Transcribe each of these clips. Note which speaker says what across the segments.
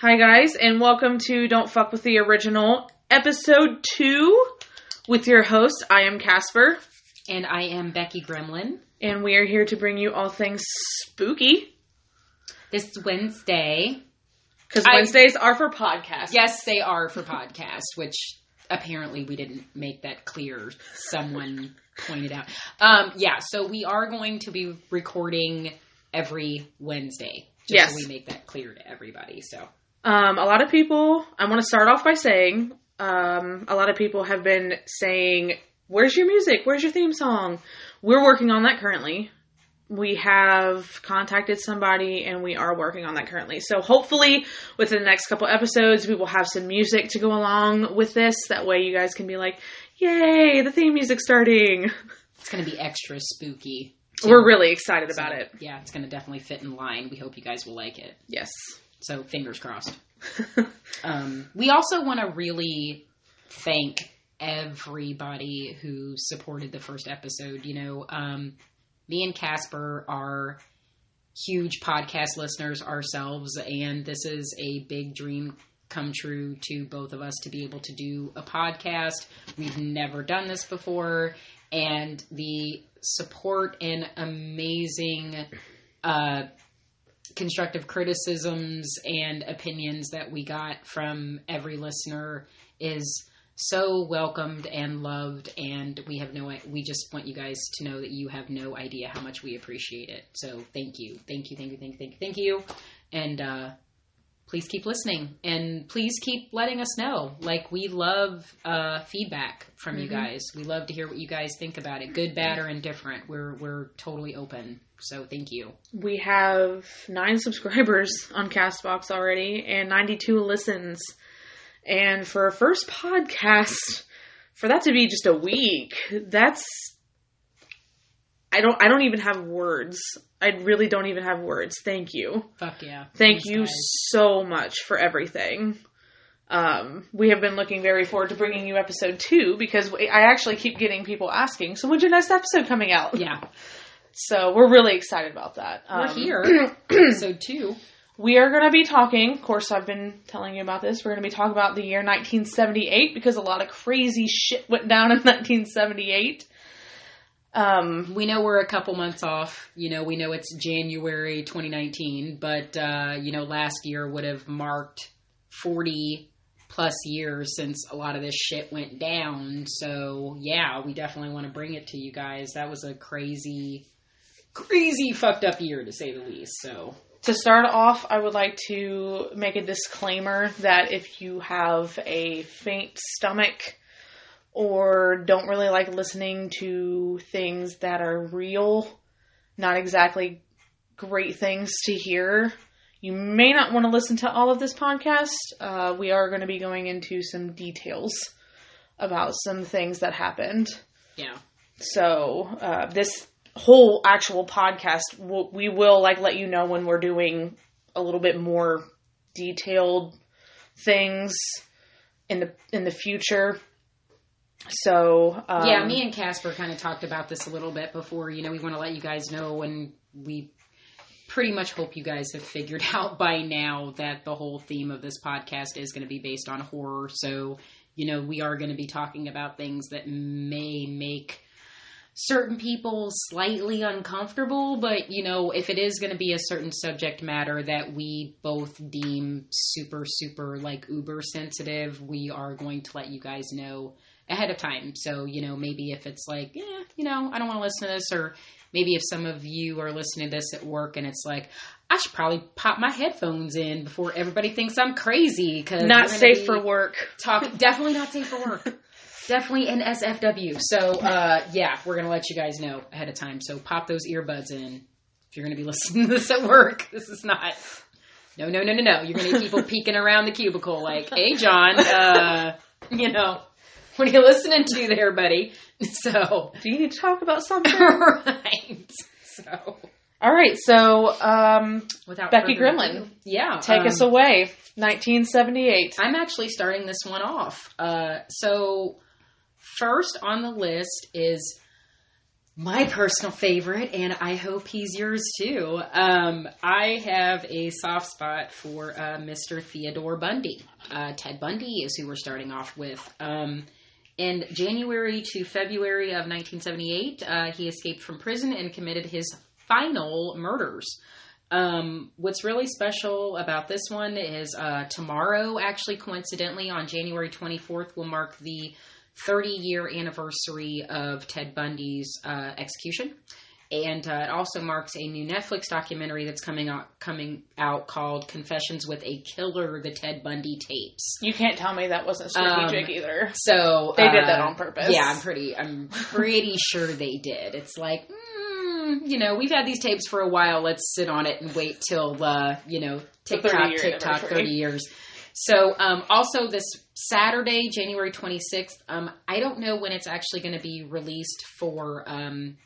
Speaker 1: Hi, guys, and welcome to Don't Fuck with the Original, episode two, with your host. I am Casper,
Speaker 2: And I am Becky Gremlin.
Speaker 1: and we are here to bring you all things spooky.
Speaker 2: This Wednesday,
Speaker 1: Because Wednesdays are for podcasts.
Speaker 2: yes, they are for podcasts, which apparently we didn't make that clear. Someone pointed out. Um, yeah, so we are going to be recording every Wednesday. Just
Speaker 1: Yes.
Speaker 2: so we make that clear to everybody. So
Speaker 1: Um, a lot of people, I want to start off by saying, um, a lot of people have been saying, Where's your music? Where's your theme song? We're working on that currently. We have contacted somebody and we are working on that currently. So hopefully within the next couple episodes we will have some music to go along with this. That way you guys can be like, Yay, the theme music's starting.
Speaker 2: it's going to be extra spooky.
Speaker 1: We're really excited about it.
Speaker 2: Yeah, it's going to definitely fit in line. We hope you guys will like it.
Speaker 1: Yes.
Speaker 2: So fingers crossed. Um, we also want to really thank everybody who supported the first episode. You know, um, me and Casper are huge podcast listeners ourselves, and this is a big dream come true to both of us to be able to do a podcast. We've never done this before, and the support and amazing uh, constructive criticisms and opinions that we got from every listener is so welcomed and loved and we have no we just want you guys to know that you have no idea how much we appreciate it. So thank you. Thank you thank you thank you thank you thank you. And uh please keep listening and please keep letting us know. Like we love uh feedback from you guys. We love to hear what you guys think about it good bad or indifferent. We're we're totally open so thank you
Speaker 1: We have nine subscribers on Castbox already and 92 listens. And for a first podcast, for that to be just a week, that's I don't I don't even have words. I really don't even have words. Thank you.
Speaker 2: fuck yeah
Speaker 1: Thank
Speaker 2: Thanks,
Speaker 1: you
Speaker 2: guys.
Speaker 1: so much for everything. Um, we have been looking very forward to bringing you episode two because we, I actually keep getting people asking, so when's your next episode coming out?
Speaker 2: yeah
Speaker 1: So we're really excited about that.
Speaker 2: we're
Speaker 1: Um,
Speaker 2: here episode two
Speaker 1: We are going to be talking, of course, I've been telling you about this. We're going to be talking about the year 1978 because a lot of crazy shit went down in 1978. Um,
Speaker 2: we know we're a couple months off. You know, we know it's January 2019, but uh, you know, last year would have marked 40 plus years since a lot of this shit went down. So, yeah, we definitely want to bring it to you guys. That was a crazy crazy fucked up year to say the least. So,
Speaker 1: to start off, I would like to make a disclaimer that if you have a faint stomach or don't really like listening to things that are real, not exactly great things to hear, you may not want to listen to all of this podcast. Uh, we are going to be going into some details about some things that happened.
Speaker 2: yeah.
Speaker 1: So uh, this whole actual podcast, we'll, we will like let you know when we're doing a little bit more detailed things in the in the future. So um,
Speaker 2: yeah, me and Casper kind of talked about this a little bit before. You know, we want to let you guys know, and we pretty much hope you guys have figured out by now that the whole theme of this podcast is going to be based on horror. So, you know, we are going to be talking about things that may make certain people slightly uncomfortable, but you know, if it is going to be a certain subject matter that we both deem super, super like uber sensitive, we are going to let you guys know ahead of time. So, you know, maybe if it's like, yeah, you know, I don't want to listen to this, or maybe if some of you are listening to this at work and it's like, I should probably pop my headphones in before everybody thinks I'm crazy because
Speaker 1: not safe for work.
Speaker 2: Talk definitely not safe for work. definitely an SFW. So uh, yeah, we're gonna let you guys know ahead of time. So pop those earbuds in if you're gonna be listening to this at work. This is not. No, no, no, no, no. You're gonna get people peeking around the cubicle like, "Hey, John, uh, you know, what are you listening to there, buddy?" So,
Speaker 1: Do you need to talk about something?
Speaker 2: right. So,
Speaker 1: All right. So um,
Speaker 2: without
Speaker 1: Becky
Speaker 2: ado- yeah,
Speaker 1: take
Speaker 2: um,
Speaker 1: us away. 1978.
Speaker 2: I'm actually starting this one off. Uh, so, first on the list is my personal favorite, and I hope he's yours too. Um, I have a soft spot for uh, Mr. Theodore Bundy. Uh, Ted Bundy is who we're starting off with. Um, in January to February of 1978, uh, he escaped from prison and committed his final murders. Um, what's really special about this one is uh, tomorrow, actually, coincidentally, on January 24th, will mark the 30 year anniversary of Ted Bundy's uh, execution. And uh, it also marks a new Netflix documentary that's coming out coming out called "Confessions with a Killer: The Ted Bundy Tapes."
Speaker 1: You can't tell me that wasn't strategic
Speaker 2: Um,
Speaker 1: either.
Speaker 2: So
Speaker 1: They did that
Speaker 2: uh,
Speaker 1: on purpose.
Speaker 2: Yeah, I'm pretty. I'm pretty sure they did. It's like, mm, you know, we've had these tapes for a while. Let's sit on it and wait till uh, you know TikTok,
Speaker 1: 30-year
Speaker 2: TikTok, thirty years. So, um, also this Saturday, January 26th. Um, I don't know when it's actually going to be released for um,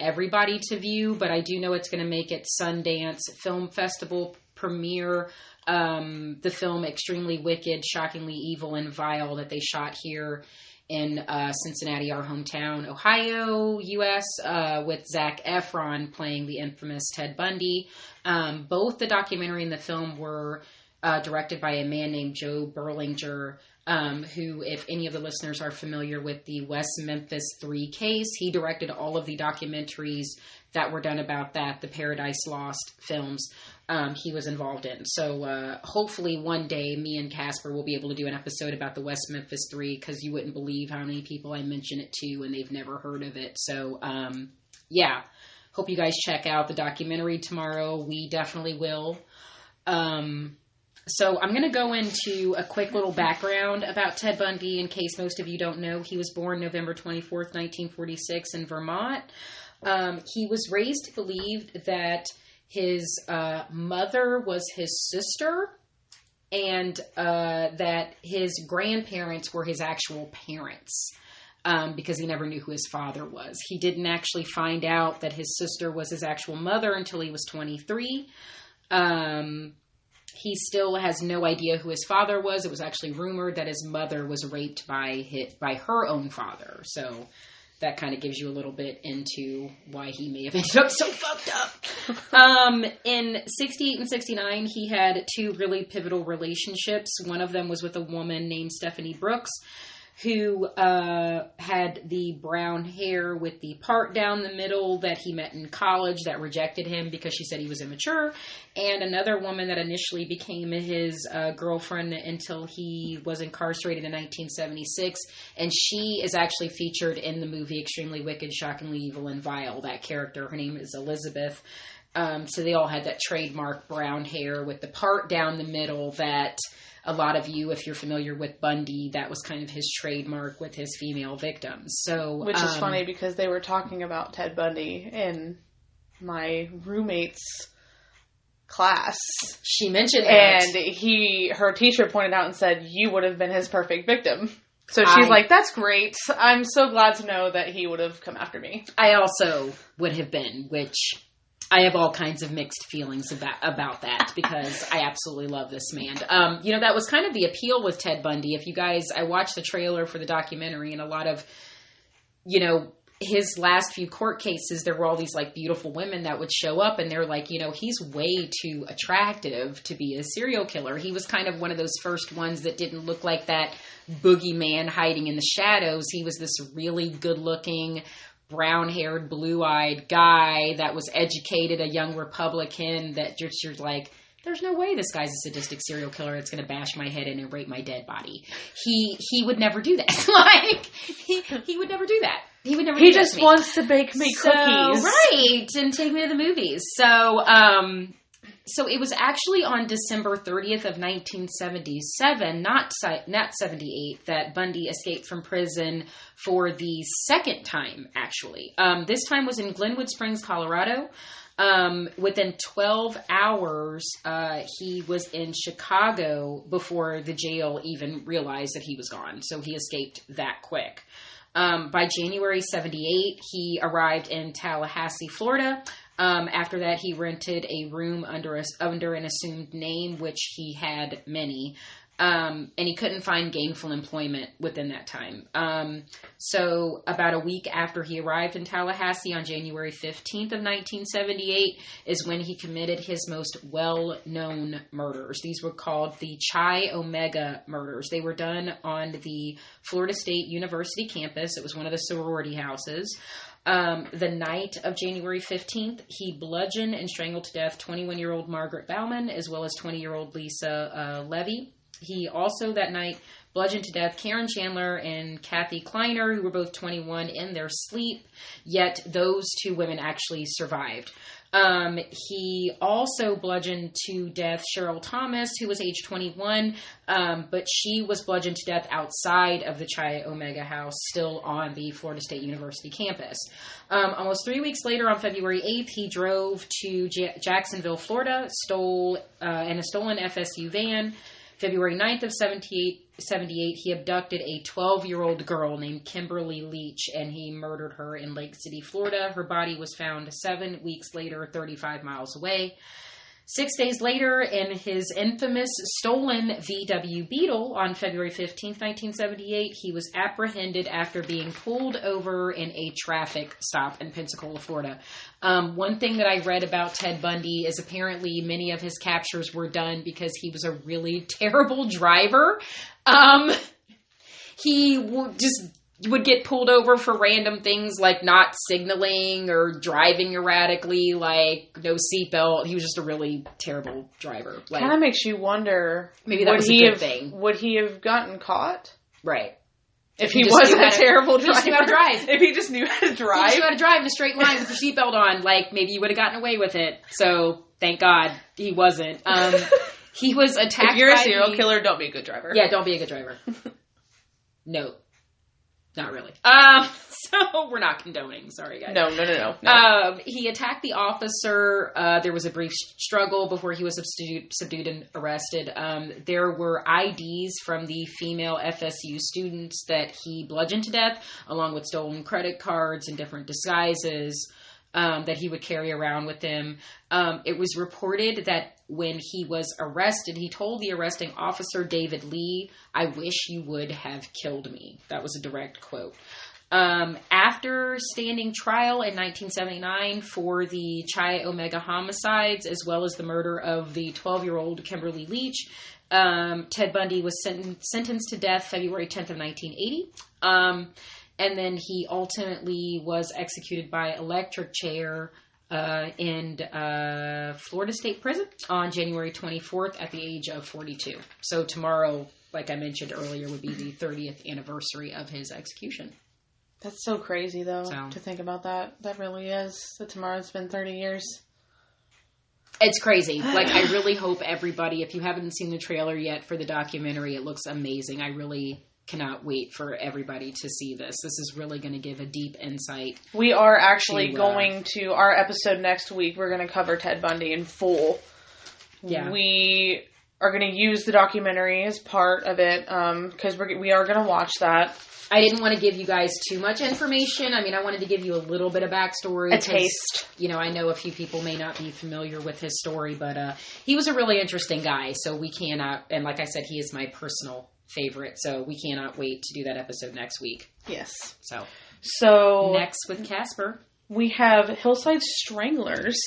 Speaker 2: everybody to view, but I do know it's going to make it Sundance Film Festival premiere. Um, the film Extremely Wicked, Shockingly Evil, and Vile that they shot here in uh, Cincinnati, our hometown, Ohio, U.S., uh, with Zac Efron playing the infamous Ted Bundy. Um, both the documentary and the film were uh, directed by a man named Joe Berlinger, um, who, if any of the listeners are familiar with the West Memphis 3 case, he directed all of the documentaries that were done about that, the Paradise Lost films. Um, he was involved in. So uh, hopefully one day me and Casper will be able to do an episode about the West Memphis Three because you wouldn't believe how many people I mention it to and they've never heard of it. So um, yeah, hope you guys check out the documentary tomorrow. We definitely will. Um, so I'm going to go into a quick little background about Ted Bundy in case most of you don't know. He was born November 24th, 1946 in Vermont. Um, he was raised to believe that his uh, mother was his sister and uh, that his grandparents were his actual parents um, because he never knew who his father was. He didn't actually find out that his sister was his actual mother until he was 23. Um, he still has no idea who his father was. It was actually rumored that his mother was raped by hit by her own father. So that kind of gives you a little bit into why he may have ended up so fucked up. um, in 68 and 69, he had two really pivotal relationships. One of them was with a woman named Stephanie Brooks, who uh, had the brown hair with the part down the middle that he met in college that rejected him because she said he was immature, and another woman that initially became his uh, girlfriend until he was incarcerated in 1976. And she is actually featured in the movie Extremely Wicked, Shockingly Evil, and Vile. That character, her name is Elizabeth. Um, so they all had that trademark brown hair with the part down the middle that a lot of you, if you're familiar with Bundy, that was kind of his trademark with his female victims. So,
Speaker 1: Which is
Speaker 2: um,
Speaker 1: funny because they were talking about Ted Bundy in my roommate's class.
Speaker 2: She mentioned that.
Speaker 1: And he, her teacher pointed out and said, you would have been his perfect victim. So she's
Speaker 2: I-
Speaker 1: like, that's great. I'm so glad to know that he would have come after me.
Speaker 2: I also would have been, which I have all kinds of mixed feelings about about that because I absolutely love this man. Um, you know, that was kind of the appeal with Ted Bundy. If you guys, I watched the trailer for the documentary, and a lot of, you know, his last few court cases, there were all these like beautiful women that would show up, and they're like, you know, he's way too attractive to be a serial killer. He was kind of one of those first ones that didn't look like that boogeyman hiding in the shadows. He was this really good looking, brown haired, blue eyed guy that was educated, a young Republican that just you're like, there's no way this guy's a sadistic serial killer that's going to bash my head in and rape my dead body. He he would never do that. like he he would never do that. He would never.
Speaker 1: He
Speaker 2: do that
Speaker 1: just
Speaker 2: to
Speaker 1: wants to bake me
Speaker 2: So,
Speaker 1: cookies.
Speaker 2: right, and take me to the movies. So, um, so it was actually on December 30th of 1977, not not 78, that Bundy escaped from prison for the second time. Actually, um, this time was in Glenwood Springs, Colorado. Um, within 12 hours, uh, he was in Chicago before the jail even realized that he was gone. So he escaped that quick. Um, by January 78, he arrived in Tallahassee, Florida. Um, after that, he rented a room under a, under an assumed name, which he had many. Um, and he couldn't find gainful employment within that time. Um, so, about a week after he arrived in Tallahassee on January 15th of 1978 is when he committed his most well known murders. These were called the Chi Omega murders. They were done on the Florida State University campus, it was one of the sorority houses. Um, the night of January 15th, he bludgeoned and strangled to death 21 year old Margaret Bowman as well as 20 year old Lisa uh, Levy. He also that night bludgeoned to death Karen Chandler and Kathy Kleiner, who were both 21 in their sleep, yet those two women actually survived. Um, he also bludgeoned to death Cheryl Thomas, who was age 21, um, but she was bludgeoned to death outside of the Chi Omega house, still on the Florida State University campus. Um, almost three weeks later, on February 8th, he drove to J- Jacksonville, Florida, stole uh, in a stolen FSU van. February 9th of 78, 78 he abducted a 12 year old girl named Kimberly Leach and he murdered her in Lake City, Florida. Her body was found seven weeks later, 35 miles away. Six days later, in his infamous stolen VW Beetle on February 15th, 1978, he was apprehended after being pulled over in a traffic stop in Pensacola, Florida. Um, one thing that I read about Ted Bundy is apparently many of his captures were done because he was a really terrible driver. Um, he just would get pulled over for random things like not signaling or driving erratically, like no seatbelt. He was just a really terrible driver. Like,
Speaker 1: Kind of makes you wonder.
Speaker 2: Maybe that
Speaker 1: would
Speaker 2: was a
Speaker 1: he
Speaker 2: good
Speaker 1: have,
Speaker 2: thing.
Speaker 1: Would he have gotten caught
Speaker 2: right.
Speaker 1: if
Speaker 2: he
Speaker 1: he, wasn't a
Speaker 2: how to-
Speaker 1: terrible
Speaker 2: if he just knew how to drive.
Speaker 1: If he just knew how to
Speaker 2: If you
Speaker 1: drive.
Speaker 2: had to drive in a straight line with your seatbelt on, like maybe you would have gotten away with it. So thank God he wasn't. Um, he was attacked.
Speaker 1: if you're a serial
Speaker 2: the-
Speaker 1: killer, don't be a good driver.
Speaker 2: Yeah, don't be a good driver. no, not really. Um, so we're not condoning. Sorry, guys.
Speaker 1: No, no, no, no. no.
Speaker 2: Um, he attacked the officer. Uh, there was a brief struggle before he was substitute, subdued and arrested. Um, there were IDs from the female FSU students that he bludgeoned to death, along with stolen credit cards and different disguises um, that he would carry around with him. Um, it was reported that when he was arrested, he told the arresting officer, David Lee, I wish you would have killed me. That was a direct quote. Um, after standing trial in 1979 for the Chi Omega homicides, as well as the murder of the 12 year old Kimberly Leach, um, Ted Bundy was sen- sentenced to death February 10th of 1980. Um, and then he ultimately was executed by electric chair uh, in uh, Florida State Prison on January 24th at the age of 42. So tomorrow, like I mentioned earlier, would be the 30th anniversary of his execution.
Speaker 1: That's so crazy, though,
Speaker 2: So-
Speaker 1: to think about that. That really is. That tomorrow's been 30 years.
Speaker 2: It's crazy. Like I really hope everybody, if you haven't seen the trailer yet for the documentary, it looks amazing. I really cannot wait for everybody to see this. This is really going to give a deep insight.
Speaker 1: We are actually
Speaker 2: To, uh,
Speaker 1: going to our episode next week. We're going to cover Ted Bundy in full.
Speaker 2: Yeah.
Speaker 1: We are going to use the documentary as part of it because we're we are going to watch that.
Speaker 2: I didn't want to give you guys too much information. I mean, I wanted to give you a little bit of backstory.
Speaker 1: A taste.
Speaker 2: You know, I know a few people may not be familiar with his story, but uh, he was a really interesting guy. So we cannot, and like I said, he is my personal favorite. So we cannot wait to do that episode next week.
Speaker 1: Yes.
Speaker 2: So
Speaker 1: So
Speaker 2: next with Casper.
Speaker 1: we have Hillside Stranglers.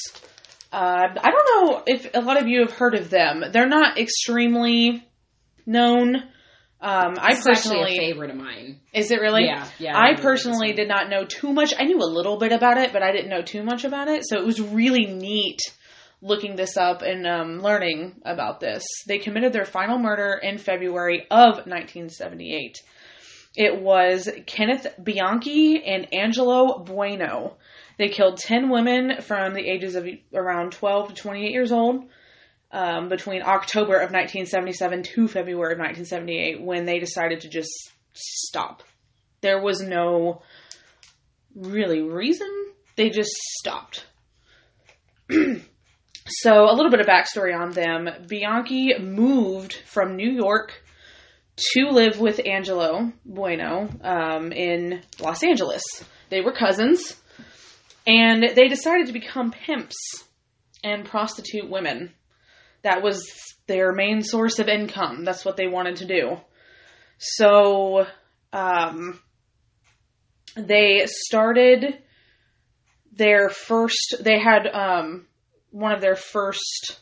Speaker 1: Uh, I don't know if a lot of you have heard of them. They're not extremely known. Um, I
Speaker 2: This is actually
Speaker 1: personally,
Speaker 2: a favorite of mine.
Speaker 1: is it really?
Speaker 2: Yeah, yeah.
Speaker 1: I personally did not know too much. I knew a little bit about it, but I didn't know too much about it. So it was really neat looking this up and um, learning about this. They committed their final murder in February of 1978. It was Kenneth Bianchi and Angelo Bueno. They killed 10 women from the ages of around 12 to 28 years old um, between October of 1977 to February of 1978 when they decided to just stop. There was no really reason. They just stopped. so, a little bit of backstory on them. Bianchi moved from New York to live with Angelo Bueno um, in Los Angeles. They were cousins, and they decided to become pimps and prostitute women. That was their main source of income. That's what they wanted to do. So, um, they started their first, they had, um, one of their first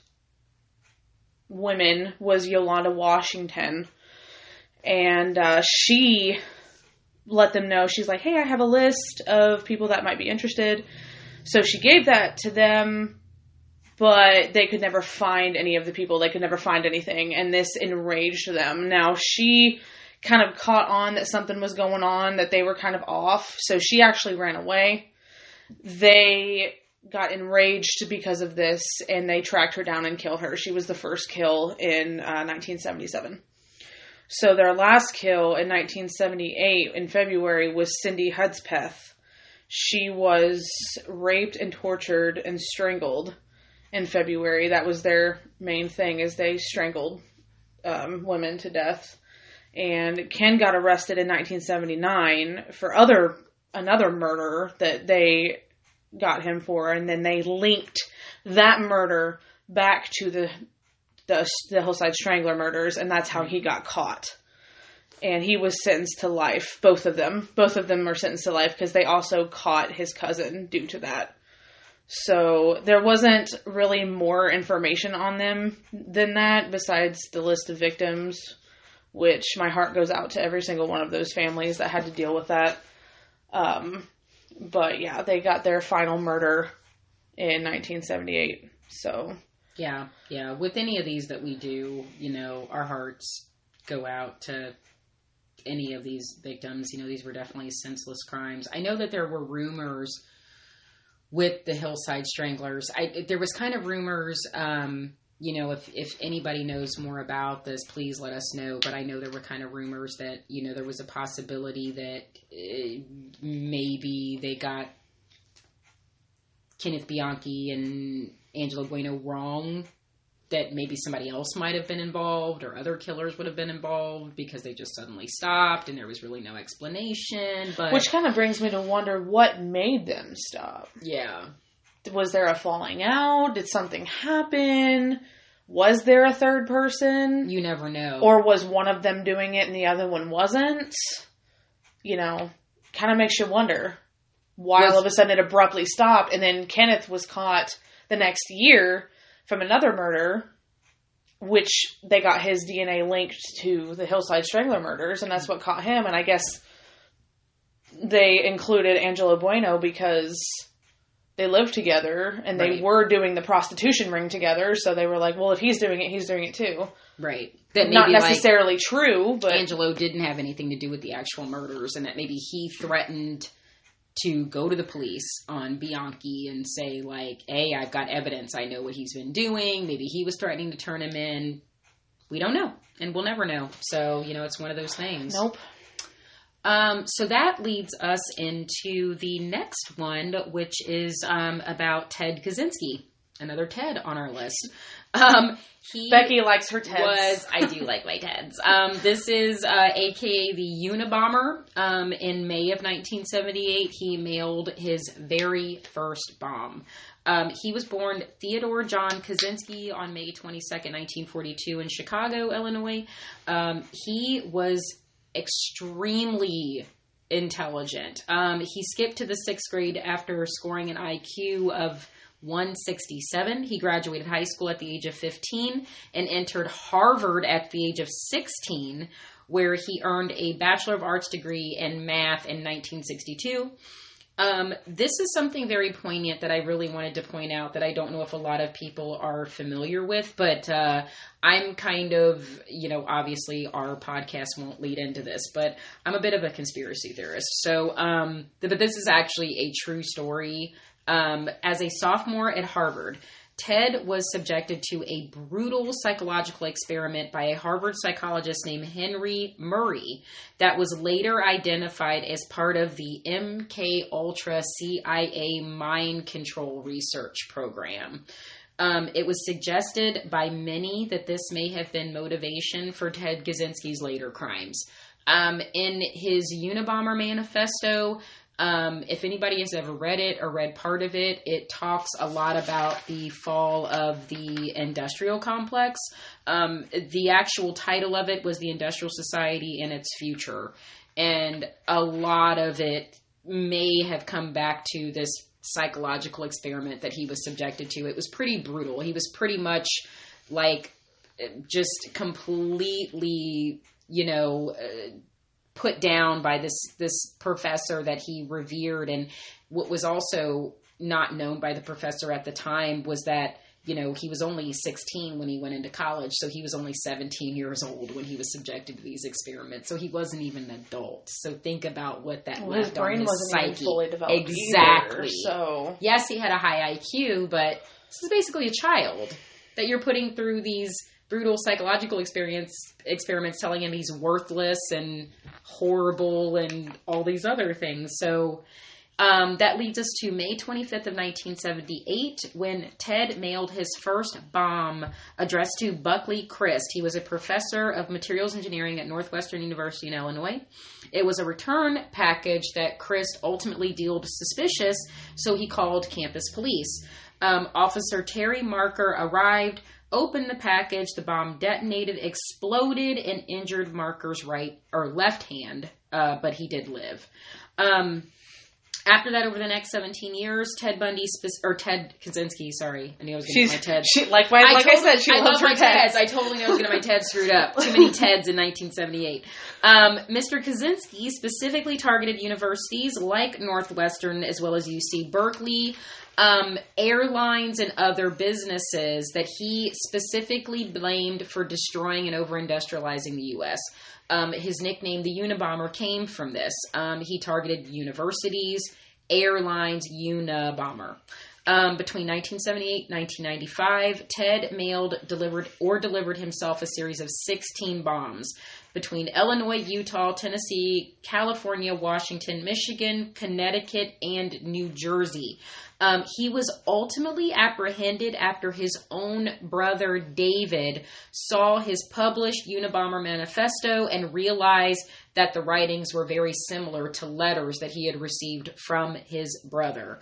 Speaker 1: women was Yolanda Washington. And, uh, she let them know, she's like, hey, I have a list of people that might be interested. So she gave that to them, but they could never find any of the people. They could never find anything. And this enraged them. Now, she kind of caught on that something was going on, that they were kind of off. So she actually ran away. They got enraged because of this and they tracked her down and killed her. She was the first kill in uh, 1977. So their last kill in 1978 in February was Cindy Hudspeth. She was raped and tortured and strangled in February. That was their main thing is they strangled um, women to death. And Ken got arrested in 1979 for other another murder that they got him for, and then they linked that murder back to the the, the Hillside Strangler murders, and that's how he got caught. And he was sentenced to life. Both of them, both of them were sentenced to life because they also caught his cousin due to that. So there wasn't really more information on them than that, besides the list of victims, which my heart goes out to every single one of those families that had to deal with that. Um, but yeah, they got their final murder in 1978. So
Speaker 2: Yeah, yeah. With any of these that we do, you know, our hearts go out to any of these victims. You know, these were definitely senseless crimes. I know that there were rumors with the Hillside Stranglers. I there was kind of rumors. Um, you know, if if anybody knows more about this, please let us know. But I know there were kind of rumors that you know there was a possibility that uh, maybe they got Kenneth Bianchi and Angelo Bueno wrong. That maybe somebody else might have been involved, or other killers would have been involved because they just suddenly stopped and there was really no explanation. But
Speaker 1: which kind of brings me to wonder what made them stop.
Speaker 2: yeah,
Speaker 1: Was there a falling out? Did something happen? Was there a third person?
Speaker 2: you never know.
Speaker 1: Or was one of them doing it and the other one wasn't? You know, kind of makes you wonder why
Speaker 2: Was-
Speaker 1: all of a sudden it abruptly stopped and then Kenneth was caught the next year from another murder which they got his DNA linked to the Hillside Strangler murders and that's what caught him and I guess they included Angelo Bueno because they lived together and they
Speaker 2: Right.
Speaker 1: were doing the prostitution ring together so they were like well if he's doing it he's doing it too
Speaker 2: right. That
Speaker 1: not
Speaker 2: like
Speaker 1: necessarily true, but
Speaker 2: Angelo didn't have anything to do with the actual murders, and that maybe he threatened to go to the police on Bianchi and say like, "Hey, I've got evidence. I know what he's been doing." Maybe he was threatening to turn him in. We don't know, and we'll never know. So you know, it's one of those things.
Speaker 1: nope.
Speaker 2: Um, so that leads us into the next one, which is um, about Ted Kaczynski, another Ted on our list. Um, he
Speaker 1: Becky likes her Teds.
Speaker 2: was I do like my Teds. Um, this is uh, AKA the Unabomber. Um, in May of 1978, he mailed his very first bomb. Um, he was born Theodore John Kaczynski on May 22nd, 1942, in Chicago, Illinois. Um, he was extremely intelligent. Um, he skipped to the sixth grade after scoring an IQ of 167. He graduated high school at the age of 15 and entered Harvard at the age of 16, where he earned a Bachelor of Arts degree in math in 1962. Um, this is something very poignant that I really wanted to point out that I don't know if a lot of people are familiar with, but uh, I'm kind of, you know, obviously our podcast won't lead into this, but I'm a bit of a conspiracy theorist. So, um, but this is actually a true story. Um, as a sophomore at Harvard, Ted was subjected to a brutal psychological experiment by a Harvard psychologist named Henry Murray that was later identified as part of the MK Ultra CIA mind control research program. Um, it was suggested by many that this may have been motivation for Ted Kaczynski's later crimes. Um, in his Unabomber manifesto, Um, if anybody has ever read it or read part of it, it talks a lot about the fall of the industrial complex. Um, the actual title of it was The Industrial Society and Its Future. And a lot of it may have come back to this psychological experiment that he was subjected to. It was pretty brutal. He was pretty much like just completely, you know, uh, put down by this this professor that he revered. And what was also not known by the professor at the time was that you know he was only 16 when he went into college so he was only 17 years old when he was subjected to these experiments. So he wasn't even an adult. So think about what that
Speaker 1: well, his brain
Speaker 2: on his
Speaker 1: wasn't
Speaker 2: psyche.
Speaker 1: fully developed
Speaker 2: exactly.
Speaker 1: either, so.
Speaker 2: Yes he had a high iq but this is basically a child that you're putting through these brutal psychological experience experiments telling him he's worthless and horrible and all these other things. So um, that leads us to May 25th of 1978 when Ted mailed his first bomb addressed to Buckley Crist. He was a professor of materials engineering at Northwestern University in Illinois. It was a return package that Crist ultimately deemed suspicious, so he called campus police. Um, Officer Terry Marker arrived, opened the package. The bomb detonated, exploded, and injured Marker's right or left hand, uh, but he did live. Um, after that, over the next 17 years, Ted Bundy, spe- or Ted Kaczynski, sorry, I knew I was going to get my Ted.
Speaker 1: she, like like I,
Speaker 2: totally-
Speaker 1: said, she
Speaker 2: I
Speaker 1: loves
Speaker 2: love
Speaker 1: her
Speaker 2: my
Speaker 1: Teds.
Speaker 2: Teds. I totally knew I was going to get my Ted screwed up. Too many Teds in 1978. Um, Mr. Kaczynski specifically targeted universities like Northwestern as well as UC Berkeley, um, airlines, and other businesses that he specifically blamed for destroying and over industrializing the U.S. Um, his nickname, the Unabomber, came from this. Um, he targeted universities, airlines, Unabomber. Um, between 1978 and 1995, Ted mailed, delivered, or delivered himself a series of 16 bombs between Illinois, Utah, Tennessee, California, Washington, Michigan, Connecticut, and New Jersey. Um, he was ultimately apprehended after his own brother David saw his published Unabomber manifesto and realized that the writings were very similar to letters that he had received from his brother.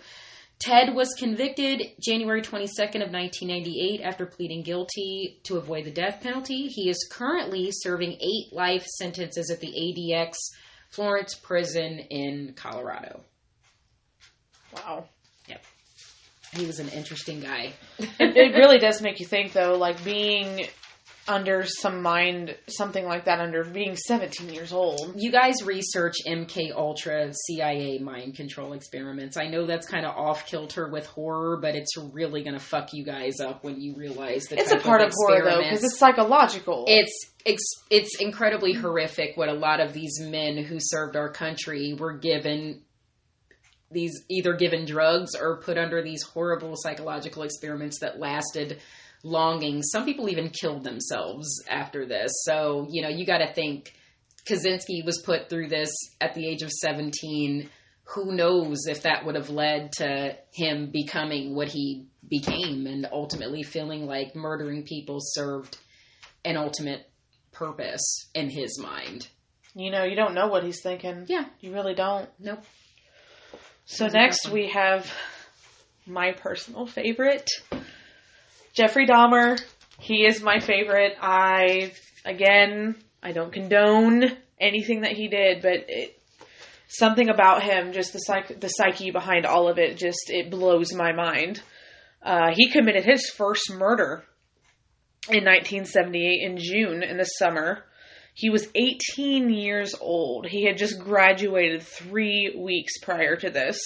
Speaker 2: Ted was convicted January 22nd of 1998 after pleading guilty to avoid the death penalty. He is currently serving eight life sentences at the ADX Florence prison in Colorado.
Speaker 1: Wow. Yep.
Speaker 2: He was an interesting guy.
Speaker 1: it, it really does make you think though like being under some mind something like that under being 17 years old.
Speaker 2: You guys research MK Ultra CIA mind control experiments. I know that's kind of off kilter with horror, but it's really going to fuck you guys up when you realize that
Speaker 1: it's a part of, horror though because it's psychological.
Speaker 2: It's it's it's incredibly horrific what a lot of these men who served our country were given these either given drugs or put under these horrible psychological experiments that lasted longing. Some people even killed themselves after this. So, you know, you got to think Kaczynski was put through this at the age of 17. Who knows if that would have led to him becoming what he became and ultimately feeling like murdering people served an ultimate purpose in his mind.
Speaker 1: you know you don't know what he's thinking
Speaker 2: Yeah.
Speaker 1: you really don't
Speaker 2: Nope.
Speaker 1: so
Speaker 2: That's
Speaker 1: next we have my personal favorite jeffrey dahmer he is my favorite i again i don't condone anything that he did but it something about him just the psych the psyche behind all of it just it blows my mind uh, he committed his first murder in 1978 in June in the summer. He was 18 years old. He had just graduated three weeks prior to this.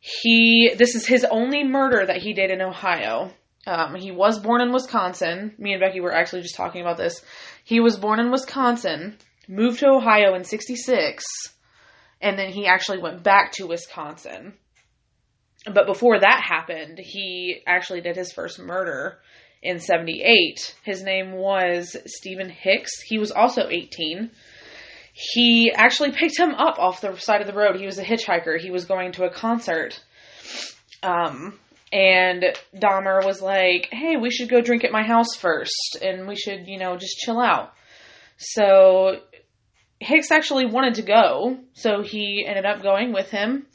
Speaker 1: He this is his only murder that he did in Ohio. Um, he was born in Wisconsin. Me and Becky were actually just talking about this. He was born in Wisconsin, moved to Ohio in '66, and then he actually went back to Wisconsin. But before that happened, he actually did his first murder in 78. His name was Stephen Hicks. He was also 18. He actually picked him up off the side of the road. He was a hitchhiker. He was going to a concert. Um, and Dahmer was like, hey, we should go drink at my house first, and we should, you know, just chill out. So Hicks actually wanted to go, so he ended up going with him.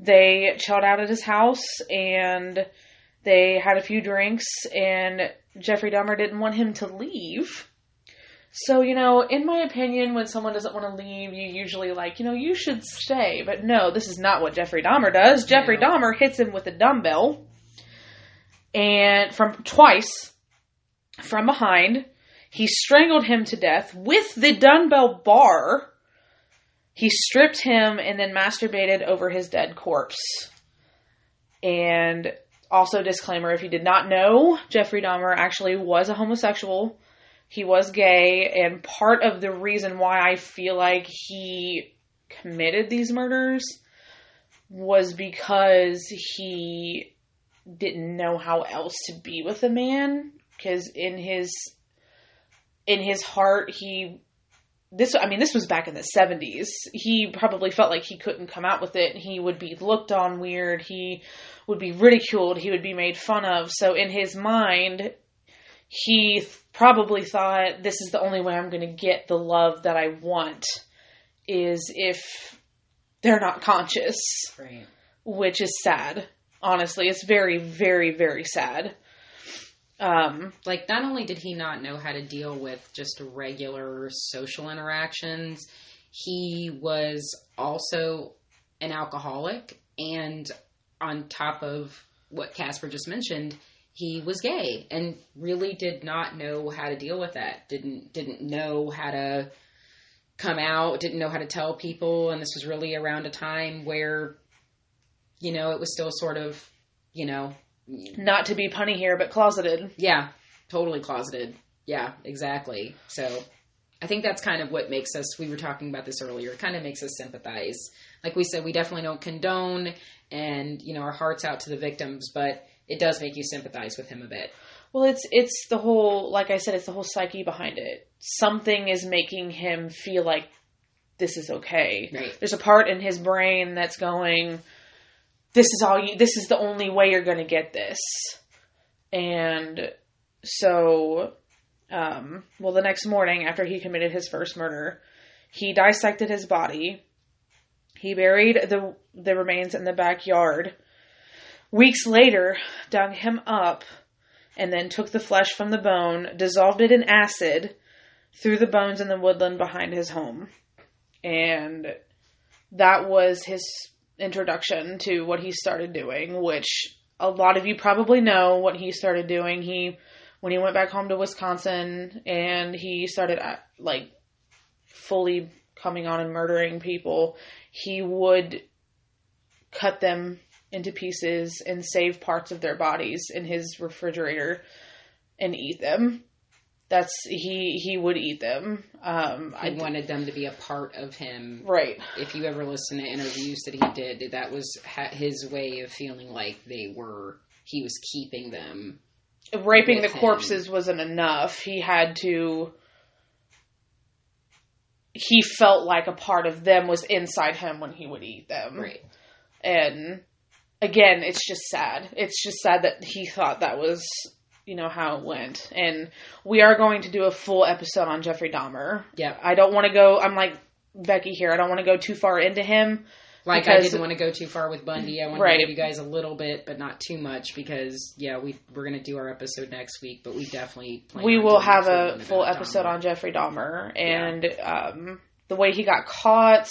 Speaker 1: They chilled out at his house and they had a few drinks, and Jeffrey Dahmer didn't want him to leave. So, you know, in my opinion, when someone doesn't want to leave, you usually like, you know, you should stay. But no, this is not what Jeffrey Dahmer does. Jeffrey
Speaker 2: No.
Speaker 1: Dahmer hits him with a dumbbell and from twice from behind. He strangled him to death with the dumbbell bar. He stripped him and then masturbated over his dead corpse. And also, disclaimer if you did not know, Jeffrey Dahmer actually was a homosexual. He was gay, and part of the reason why I feel like he committed these murders was because he didn't know how else to be with a man because in his in his heart he this I mean this was back in the 70s. He probably felt like he couldn't come out with it. He would be looked on weird. He would be ridiculed. He would be made fun of. So in his mind he th- probably thought this is the only way I'm going to get the love that I want is if they're not conscious,
Speaker 2: Right.
Speaker 1: which is sad. Honestly, it's very very very sad. Um
Speaker 2: Like, not only did he not know how to deal with just regular social interactions, he was also an alcoholic. And on top of what Casper just mentioned, he was gay and really did not know how to deal with that. Didn't didn't know how to come out, didn't know how to tell people, and this was really around a time where you know, it was still sort of, you know,
Speaker 1: not to be punny here, but closeted.
Speaker 2: yeah, totally closeted. Yeah, exactly. So I think that's kind of what makes us, we were talking about this earlier, it kind of makes us sympathize. Like we said, we definitely don't condone and, you know, our hearts out to the victims, but it does make you sympathize with him a bit.
Speaker 1: Well, it's it's the whole like I said, it's the whole psyche behind it. Something is making him feel like this is okay.
Speaker 2: Right.
Speaker 1: There's a part in his brain that's going, "This is all you. This is the only way you're going to get this." And so, um, well, the next morning after he committed his first murder, he dissected his body. He buried the the remains in the backyard. Weeks later, dug him up and then took the flesh from the bone, dissolved it in acid, threw the bones in the woodland behind his home. And that was his introduction to what he started doing, which a lot of you probably know what he started doing. He when he went back home to Wisconsin and he started uh, like fully coming on and murdering people, he would cut them into pieces and save parts of their bodies in his refrigerator and eat them. That's he he would eat them. Um,
Speaker 2: I
Speaker 1: I
Speaker 2: wanted them to be a part of him.
Speaker 1: right.
Speaker 2: If you ever listen to interviews that he did, that was his way of feeling like they were, he was keeping them.
Speaker 1: raping the
Speaker 2: him.
Speaker 1: corpses wasn't enough. He had to. He felt like a part of them was inside him when he would eat them.
Speaker 2: Right.
Speaker 1: And again, it's just sad. It's just sad that he thought that was, you know, how it went. And we are going to do a full episode on Jeffrey Dahmer.
Speaker 2: Yeah.
Speaker 1: I don't want to go. I'm like Becky here. I don't want to go too far into him.
Speaker 2: Like I didn't want to go too far with Bundy. I wanted
Speaker 1: Right.
Speaker 2: to give you guys a little bit, but not too much, because yeah, we we're gonna do our episode next week, but we definitely
Speaker 1: we will have a full episode
Speaker 2: Dahmer.
Speaker 1: on Jeffrey Dahmer and um, the way he got caught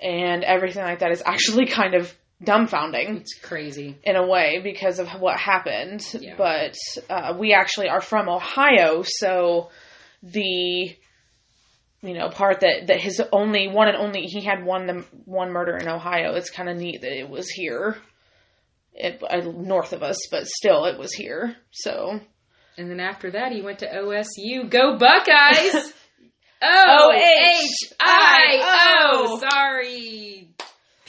Speaker 1: and everything like that is actually kind of dumbfounding
Speaker 2: It's crazy.
Speaker 1: in a way because of what happened.
Speaker 2: Yeah.
Speaker 1: But uh, we actually are from Ohio, so the you know part that that his only one and only he had one the one murder in Ohio. It's kind of neat that it was here. It, uh, north of us, but still, it was here. So
Speaker 2: And then after that, he went to OSU. Go Buckeyes! O H I O. Sorry,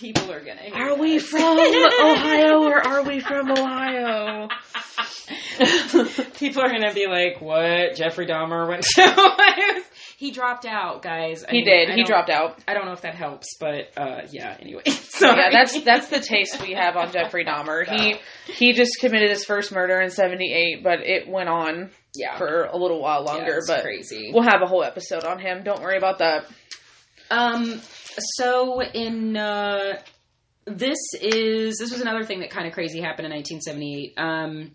Speaker 2: people are gonna.
Speaker 1: Are we from Ohio or are we from Ohio?
Speaker 2: People are gonna be like, "What? Jeffrey Dahmer went to Ohio? He dropped out, guys. I
Speaker 1: He
Speaker 2: mean,
Speaker 1: did.
Speaker 2: I
Speaker 1: He dropped out.
Speaker 2: I don't know if that helps, but uh, yeah. Anyway,
Speaker 1: So yeah, that's that's the taste we have on Jeffrey Dahmer. He he just committed his first murder in '78, but it went on
Speaker 2: yeah.
Speaker 1: for a little while
Speaker 2: Yeah,
Speaker 1: longer.
Speaker 2: it's
Speaker 1: but
Speaker 2: crazy.
Speaker 1: we'll have a whole episode on him. Don't worry about that.
Speaker 2: Um, so in uh, this is this was another thing that kind of crazy happened in 1978. Um,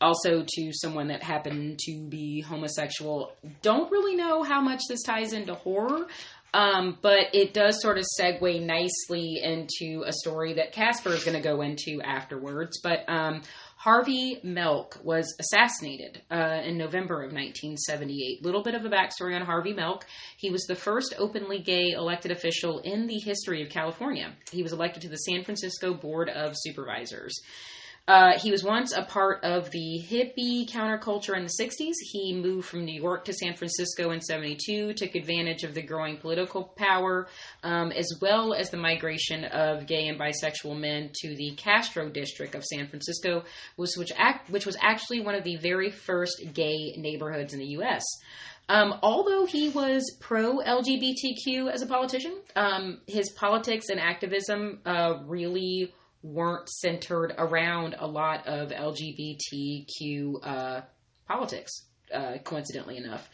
Speaker 2: also to someone that happened to be homosexual. Don't really know how much this ties into horror. Um, but it does sort of segue nicely into a story that Casper is going to go into afterwards. But um, Harvey Milk was assassinated uh, in November of 1978. Little bit of a backstory on Harvey Milk. He was the first openly gay elected official in the history of California. He was elected to the San Francisco Board of Supervisors. Uh, he was once a part of the hippie counterculture in the 60s. He moved from New York to San Francisco in 72, took advantage of the growing political power, um, as well as the migration of gay and bisexual men to the Castro district of San Francisco, which, which, act, which was actually one of the very first gay neighborhoods in the U.S. Um, although he was pro LGBTQ as a politician, um, his politics and activism uh, really weren't centered around a lot of LGBTQ uh, politics, uh, coincidentally enough.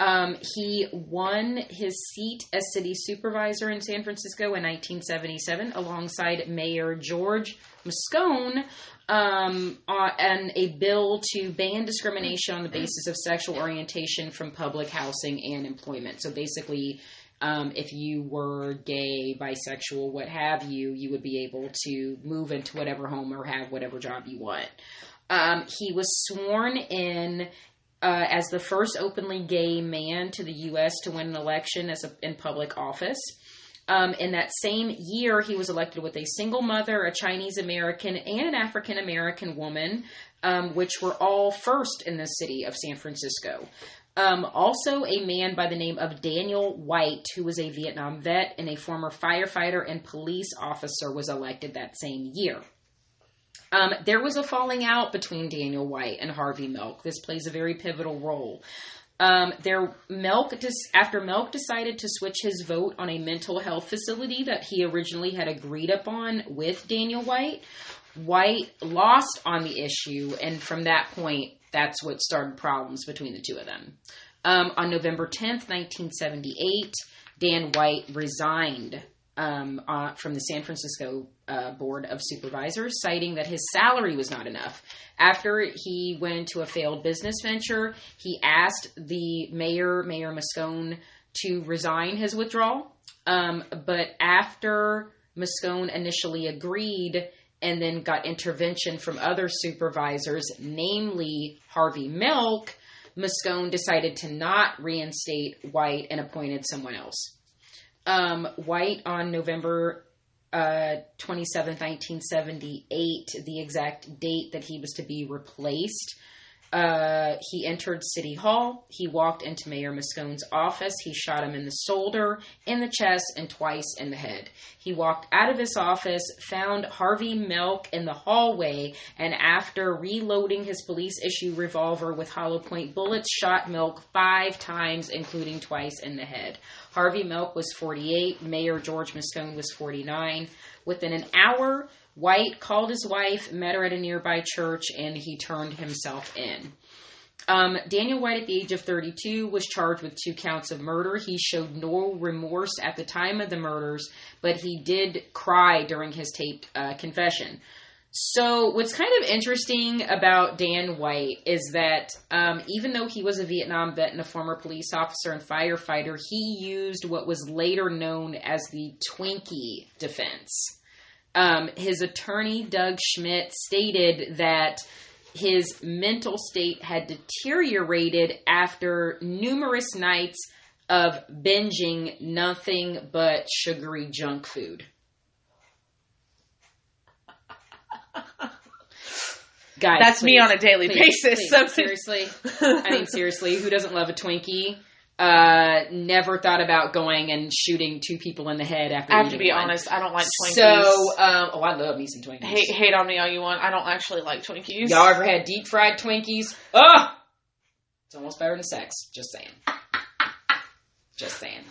Speaker 2: Um, he won his seat as city supervisor in San Francisco in 1977 alongside Mayor George Moscone um, on a bill to ban discrimination on the basis of sexual orientation from public housing and employment. So basically, um, if you were gay, bisexual, what have you, you would be able to move into whatever home or have whatever job you want. Um, he was sworn in uh, as the first openly gay man to the U.S. to win an election as a, in public office. Um, in that same year, he was elected with a single mother, a Chinese American, and an African American woman, um, which were all first in the city of San Francisco. Um, also, a man by the name of Daniel White, who was a Vietnam vet and a former firefighter and police officer, was elected that same year. Um, there was a falling out between Daniel White and Harvey Milk. This plays a very pivotal role. Um, Milk after Milk decided to switch his vote on a mental health facility that he originally had agreed upon with Daniel White. White lost on the issue, and from that point, that's what started problems between the two of them. Um, on November 10th, 1978, Dan White resigned um, uh, from the San Francisco uh, Board of Supervisors, citing that his salary was not enough. After he went into a failed business venture, he asked the mayor, Mayor Moscone, to resign his withdrawal. Um, but after Moscone initially agreed, and then got intervention from other supervisors, namely Harvey Milk, Moscone decided to not reinstate White and appointed someone else. Um, White on November uh, 27, 1978, the exact date that he was to be replaced, uh, he entered City Hall. He walked into Mayor Moscone's office. He shot him in the shoulder, in the chest, and twice in the head. He walked out of his office, found Harvey Milk in the hallway, and after reloading his police issue revolver with hollow point bullets, shot Milk five times, including twice in the head. Harvey Milk was 48. Mayor George Moscone was 49. Within an hour, White called his wife, met her at a nearby church, and he turned himself in. Um, Daniel White, at the age of 32, was charged with two counts of murder. He showed no remorse at the time of the murders, but he did cry during his taped uh, confession. So, what's kind of interesting about Dan White is that um, even though he was a Vietnam vet and a former police officer and firefighter, he used what was later known as the Twinkie defense. Um, his attorney, Doug Schmidt, stated that his mental state had deteriorated after numerous nights of binging nothing but sugary junk food.
Speaker 1: Guys, that's please, me on a daily please, basis.
Speaker 2: Please, so seriously, I mean seriously, who doesn't love a Twinkie? Uh, never thought about going and shooting two people in the head after.
Speaker 1: I have to be one. honest. I don't like Twinkies.
Speaker 2: So, um, oh, I love me some Twinkies.
Speaker 1: Hate, hate on me all you want. I don't actually like Twinkies.
Speaker 2: Y'all ever had deep fried Twinkies? Ugh! It's almost better than sex. Just saying. Just saying.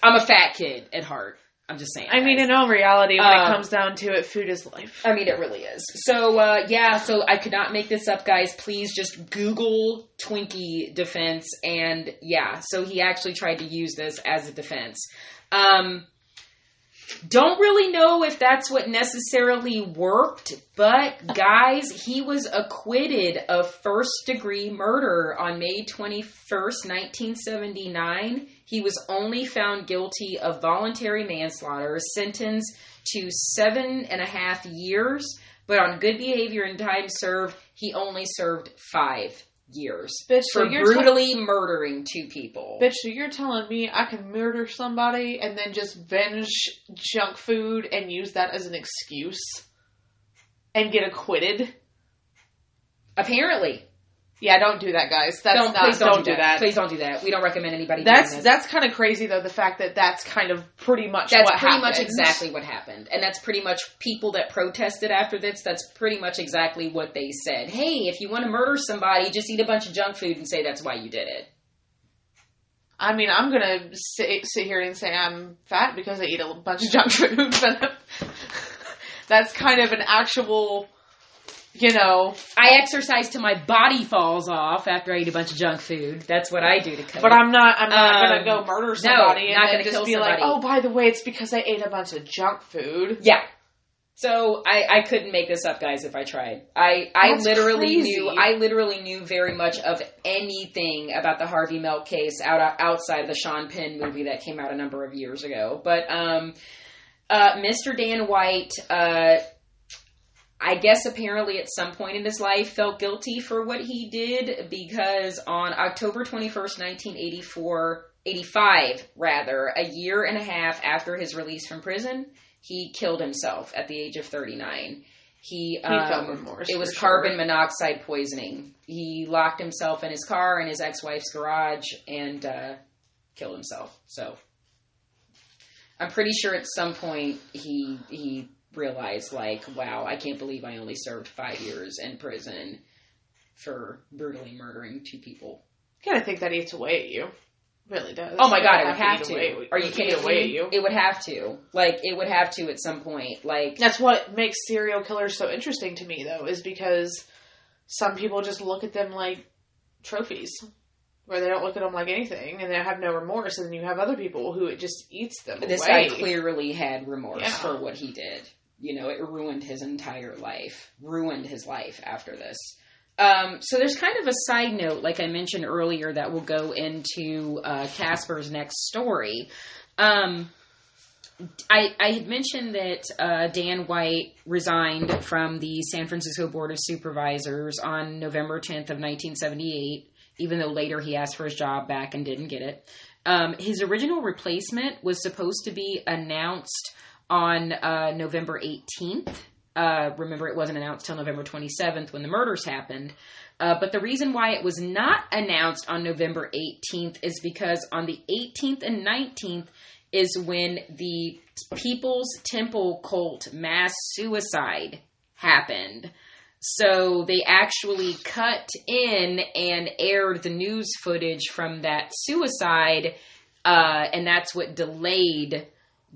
Speaker 2: I'm a fat kid at heart. I'm just saying.
Speaker 1: I mean, in all reality, when
Speaker 2: Um,
Speaker 1: it comes down to it, food is life.
Speaker 2: I mean, it really is. So, uh, yeah, so I could not make this up, guys. Please just Google Twinkie defense. And yeah, so he actually tried to use this as a defense. Um, don't really know if that's what necessarily worked, but guys, he was acquitted of first degree murder on May 21st, 1979. He was only found guilty of voluntary manslaughter, sentenced to seven and a half years, but on good behavior and time served, he only served five years
Speaker 1: Bitch,
Speaker 2: for
Speaker 1: te-
Speaker 2: brutally murdering two people.
Speaker 1: Bitch, so you're telling me I can murder somebody and then just binge junk food and use that as an excuse and get acquitted?
Speaker 2: Apparently,
Speaker 1: Yeah, don't do that, guys. That's
Speaker 2: don't,
Speaker 1: not.
Speaker 2: please don't,
Speaker 1: don't
Speaker 2: do that. Please don't do that. We don't recommend anybody.
Speaker 1: That's that's kind of crazy though. The fact that that's kind of pretty much
Speaker 2: That's pretty much exactly what happened. And that's pretty much people that protested after this, that's pretty much exactly what they said. Hey, if you want to murder somebody, just eat a bunch of junk food and say that's why you did it.
Speaker 1: I mean, I'm gonna sit, sit here and say I'm fat because I eat a bunch of junk food, but that's kind of an actual, you know.
Speaker 2: I exercise till my body falls off after I eat a bunch of junk food. That's what I do to cope.
Speaker 1: But I'm not. I'm not
Speaker 2: Um,
Speaker 1: gonna go murder somebody
Speaker 2: not
Speaker 1: and then just be like, oh, by the way, it's because I ate a bunch of junk food.
Speaker 2: Yeah. So I, I couldn't make this up, guys. If I tried, I I
Speaker 1: That's
Speaker 2: literally
Speaker 1: crazy.
Speaker 2: knew I literally knew very much of anything about the Harvey Milk case out outside of the Sean Penn movie that came out a number of years ago. But um, uh, Mr. Dan White, uh, I guess apparently at some point in his life felt guilty for what he did because on October twenty first, nineteen eighty four. 85 rather a year and a half after his release from prison he killed himself at the age of 39 he, um,
Speaker 1: felt remorse,
Speaker 2: it was
Speaker 1: for sure.
Speaker 2: carbon monoxide poisoning he locked himself in his car in his ex-wife's garage and uh, killed himself so i'm pretty sure at some point he he realized like wow i can't believe i only served five years in prison for brutally murdering two people
Speaker 1: You gotta think that eats away at you. Really does.
Speaker 2: Oh my god, it would have to.
Speaker 1: away-
Speaker 2: Are you kidding
Speaker 1: away
Speaker 2: me?
Speaker 1: at you?
Speaker 2: It would have to. Like it would have to at some point. Like
Speaker 1: That's what makes serial killers so interesting to me, though, is because some people just look at them like trophies, where they don't look at them like anything, and they have no remorse. And then you have other people who it just eats them
Speaker 2: this
Speaker 1: away.
Speaker 2: guy clearly had remorse
Speaker 1: Yeah.
Speaker 2: for what he did. You know, it ruined his entire life. Ruined his life after this. Um, so there's kind of a side note, like I mentioned earlier, that will go into uh, Casper's next story. Um, I, I had mentioned that uh, Dan White resigned from the San Francisco Board of Supervisors on November 10th of 1978, even though later he asked for his job back and didn't get it. Um, his original replacement was supposed to be announced on uh, November 18th. Uh, remember, it wasn't announced till November 27th when the murders happened. Uh, but the reason why it was not announced on November 18th is because on the 18th and 19th is when the People's Temple cult mass suicide happened. So they actually cut in and aired the news footage from that suicide, uh, and that's what delayed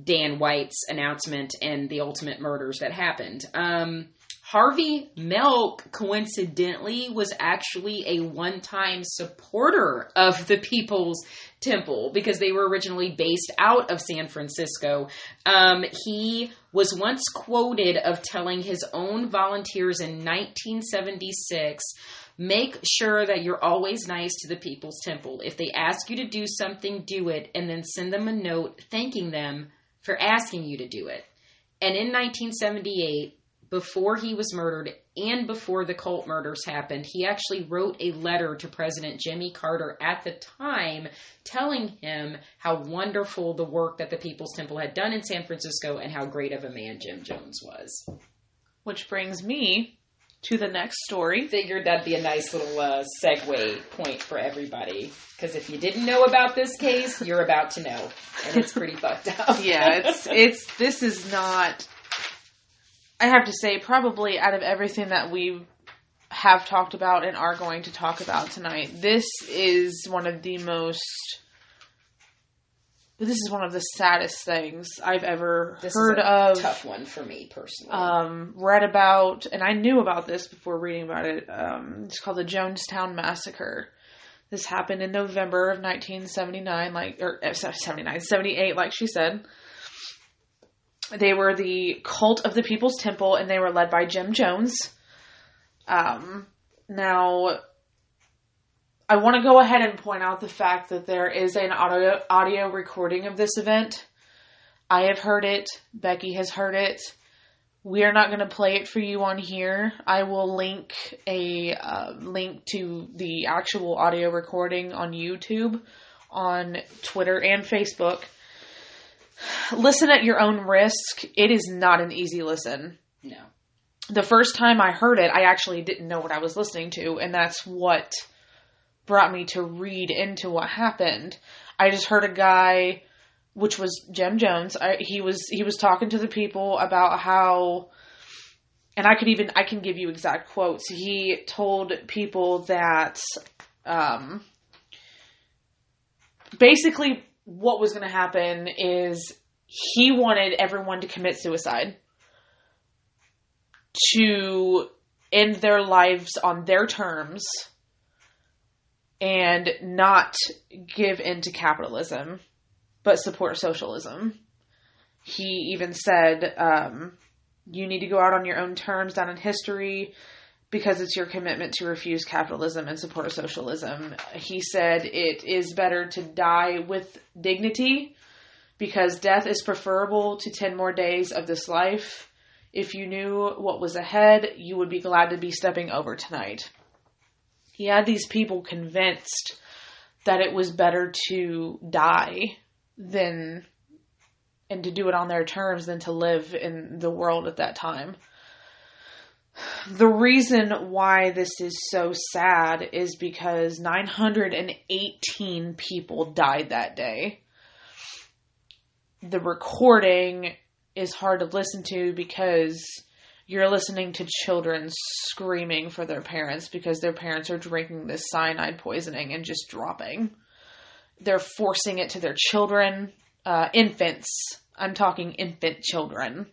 Speaker 2: Dan White's announcement and the ultimate murders that happened. Um, Harvey Milk, coincidentally, was actually a one time supporter of the People's Temple because they were originally based out of San Francisco. Um, he was once quoted of telling his own volunteers in 1976 make sure that you're always nice to the People's Temple. If they ask you to do something, do it, and then send them a note thanking them for asking you to do it. And in 1978, before he was murdered and before the cult murders happened, he actually wrote a letter to President Jimmy Carter at the time telling him how wonderful the work that the People's Temple had done in San Francisco and how great of a man Jim Jones was.
Speaker 1: Which brings me to the next story.
Speaker 2: Figured that'd be a nice little uh, segue point for everybody. Because if you didn't know about this case, you're about to know. And it's pretty fucked up.
Speaker 1: Yeah, it's it's this is not. I have to say, probably out of everything that we have talked about and are going to talk about tonight, this is one of the most this is one of the saddest things I've ever
Speaker 2: This
Speaker 1: heard
Speaker 2: is a
Speaker 1: of.
Speaker 2: tough one for me personally.
Speaker 1: Um, read about, and I knew about this before reading about it. Um, it's called the Jonestown Massacre. This happened in November of 1979, like or uh, 79, 78, like she said. They were the cult of the People's Temple, and they were led by Jim Jones. Um, now, I want to go ahead and point out the fact that there is an audio audio recording of this event. I have heard it. Becky has heard it. We are not going to play it for you on here. I will link a uh, link to the actual audio recording on YouTube, on Twitter, and Facebook. Listen at your own risk. It is not an easy listen
Speaker 2: no.
Speaker 1: the first time I heard it, I actually didn't know what I was listening to, and that's what brought me to read into what happened. I just heard a guy, which was Jim Jones. I, he was he was talking to the people about how, and I could even I can give you exact quotes. He told people that, um, basically what was going to happen is he wanted everyone to commit suicide to end their lives on their terms and not give in to capitalism, but support socialism. He even said, um, you need to go out on your own terms down in history because it's your commitment to refuse capitalism and support socialism. He said it is better to die with dignity because death is preferable to 10 more days of this life. If you knew what was ahead, you would be glad to be stepping over tonight. He had these people convinced that it was better to die than and to do it on their terms than to live in the world at that time. The reason why this is so sad is because 918 people died that day. The recording is hard to listen to because you're listening to children screaming for their parents because their parents are drinking this cyanide poisoning and just dropping. They're forcing it to their children, uh, infants. I'm talking infant children.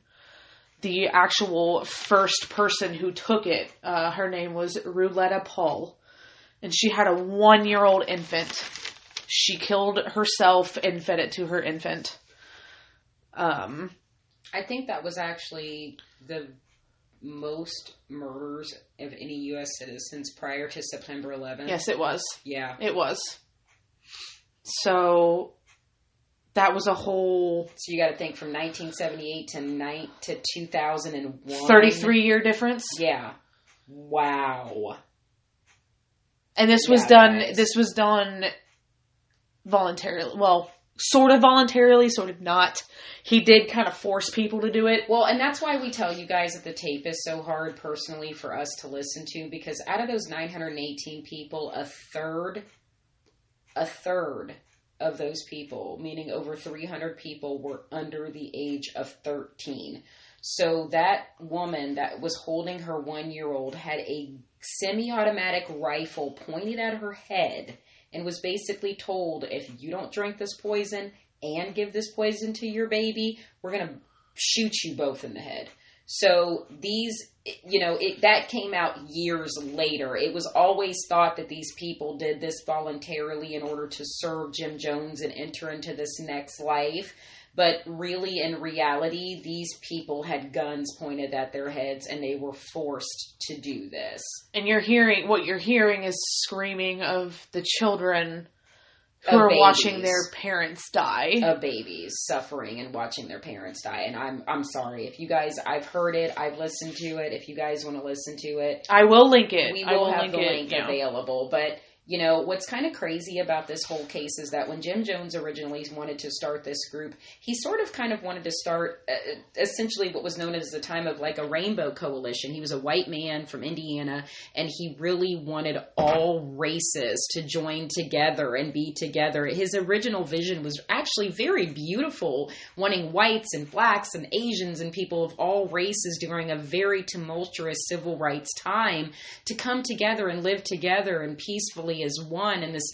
Speaker 1: The actual first person who took it, uh, her name was Ruletta Paul, and she had a one year old infant. She killed herself and fed it to her infant. Um,
Speaker 2: I think that was actually the most murders of any U.S. citizens prior to September 11th.
Speaker 1: yes, it was.
Speaker 2: Yeah.
Speaker 1: It was. So that was a whole
Speaker 2: So you got to think from 1978 to night to 2001.
Speaker 1: 33 year difference.
Speaker 2: Yeah. Wow.
Speaker 1: And this was
Speaker 2: Yeah,
Speaker 1: done
Speaker 2: guys.
Speaker 1: this was done voluntarily. Well, sort of voluntarily, sort of not. He did kind of force people to do it.
Speaker 2: Well, and that's why we tell you guys that the tape is so hard personally for us to listen to because out of those 918 people, a third, a third of those people, meaning over 300 people, were under the age of 13. So that woman that was holding her one year old had a semi automatic rifle pointed at her head and was basically told if you don't drink this poison and give this poison to your baby, we're going to shoot you both in the head. So these, you know, it, that came out years later. It was always thought that these people did this voluntarily in order to serve Jim Jones and enter into this next life. But really, in reality, these people had guns pointed at their heads and they were forced to do this.
Speaker 1: And you're hearing what you're hearing is screaming of the children who
Speaker 2: Of
Speaker 1: are watching their parents die.
Speaker 2: of babies suffering and watching their parents die. And I'm I'm sorry if you guys I've heard it, I've listened to it. If you guys want to listen to it,
Speaker 1: I will link it.
Speaker 2: we
Speaker 1: I
Speaker 2: will
Speaker 1: will
Speaker 2: have
Speaker 1: link
Speaker 2: the
Speaker 1: it.
Speaker 2: link
Speaker 1: yeah.
Speaker 2: available. But you know what's kind of crazy about this whole case is that when Jim Jones originally wanted to start this group, he sort of kind of wanted to start uh, essentially what was known as the time of like a rainbow coalition. He was a white man from Indiana, and he really wanted all races to join together and be together. His original vision was actually very beautiful, wanting whites and blacks and Asians and people of all races during a very tumultuous civil rights time to come together and live together and peacefully as one. in this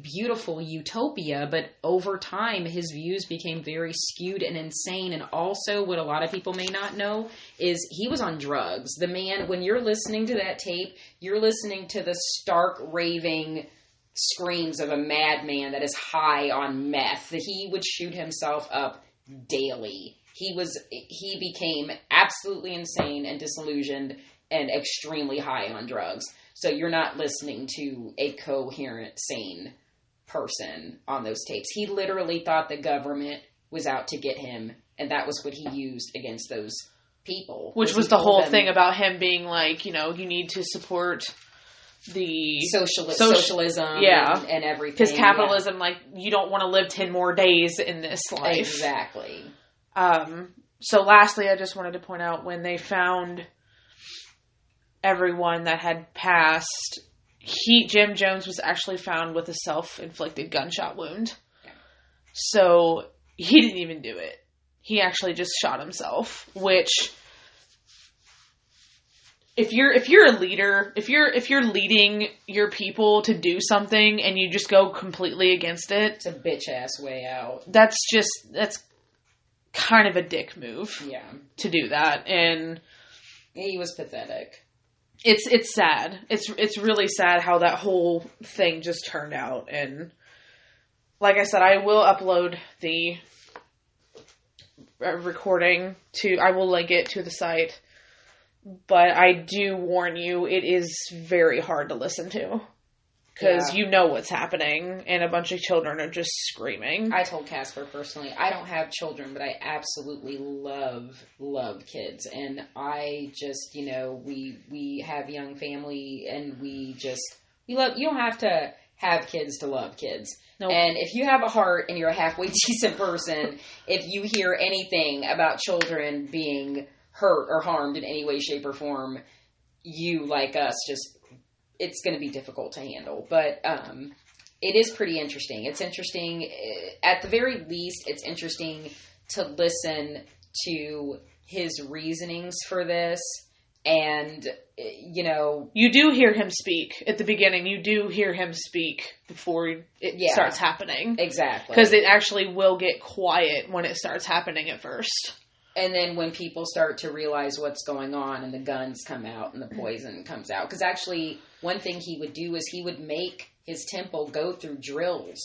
Speaker 2: beautiful utopia, but over time his views became very skewed and insane. And also, what a lot of people may not know is he was on drugs. The man, when you're listening to that tape, you're listening to the stark raving screams of a madman that is high on meth. That he would shoot himself up daily. He was he became absolutely insane and disillusioned and extremely high on drugs. So you're not listening to a coherent, sane person on those tapes. He literally thought the government was out to get him, and that was what he used against those people.
Speaker 1: Which was the whole them, thing about him being like, you know, you need to support the
Speaker 2: Social, socialism
Speaker 1: yeah.
Speaker 2: and, and everything.
Speaker 1: Because capitalism, yeah. like, you don't want to live 10 more days in this life.
Speaker 2: Exactly.
Speaker 1: Um, so, lastly, I just wanted to point out when they found everyone that had passed, he Jim Jones was actually found with a self-inflicted gunshot wound. So he didn't even do it. He actually just shot himself, which if you're if you're a leader, if you're if you're leading your people to do something and you just go completely against it,
Speaker 2: it's a bitch ass way out.
Speaker 1: That's just that's kind of a dick move.
Speaker 2: Yeah.
Speaker 1: To do that and
Speaker 2: he was pathetic
Speaker 1: it's it's sad. It's it's really sad how that whole thing just turned out. And like I said, I will upload the uh, recording to. I will link it to the site. But I do warn you, it is very hard to listen to because yeah. you know what's happening and a bunch of children are just screaming.
Speaker 2: I told Casper personally, I don't have children, but I absolutely love love kids and I just, you know, we we have young family and we just we love you don't have to have kids to love kids. Nope. And if you have a heart and you're a halfway decent person, if you hear anything about children being hurt or harmed in any way shape or form, you like us just it's going to be difficult to handle. But um, it is pretty interesting. It's interesting, eh, at the very least, it's interesting to listen to his reasonings for this. And, eh, you know.
Speaker 1: You do hear him speak at the beginning. You do hear him speak before it yeah, starts happening.
Speaker 2: Exactly.
Speaker 1: Because it actually will get quiet when it starts happening at first
Speaker 2: and then when people start to realize what's going on and the guns come out and the mm-hmm. poison comes out. Because actually one thing he would do is he would make his temple go through drills.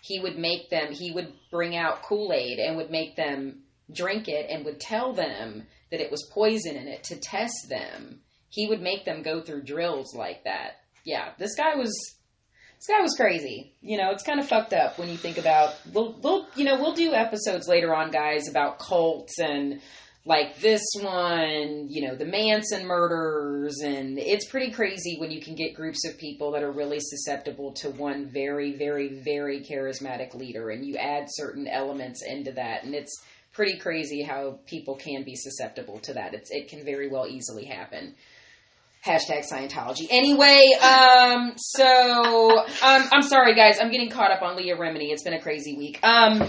Speaker 2: He would make them he would bring out kool-aid and would make them drink it and would tell them that it was poison in it to test them. He would make them go through drills like that. Yeah this guy was this guy was crazy. You know, it's kind of fucked up when you think about. We'll, we'll, you know, we'll do episodes later on, guys, about cults and like this one, you know, the Manson murders, and it's pretty crazy when you can get groups of people that are really susceptible to one very, very, very charismatic leader, and you add certain elements into that, and it's pretty crazy how people can be susceptible to that. It's, it can very well easily happen. Hashtag Scientology. Anyway, um, so um, I'm sorry, guys. I'm getting caught up on Leah Remini. It's been a crazy week. Um,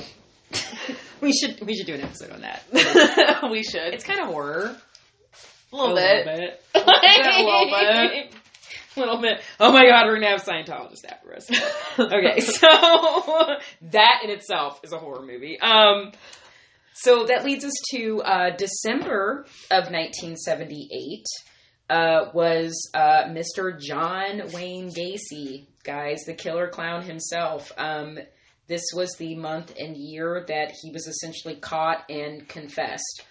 Speaker 2: we should we should do an episode on that.
Speaker 1: we should.
Speaker 2: It's kind of horror.
Speaker 1: A little a bit. Little bit.
Speaker 2: a little bit. A little bit. Oh my god, we're gonna have Scientologists after us. Okay, so that in itself is a horror movie. Um, so that leads us to uh, December of 1978 uh, was uh, Mr. John Wayne Gacy, guys, the killer clown himself. Um, this was the month and year that he was essentially caught and confessed.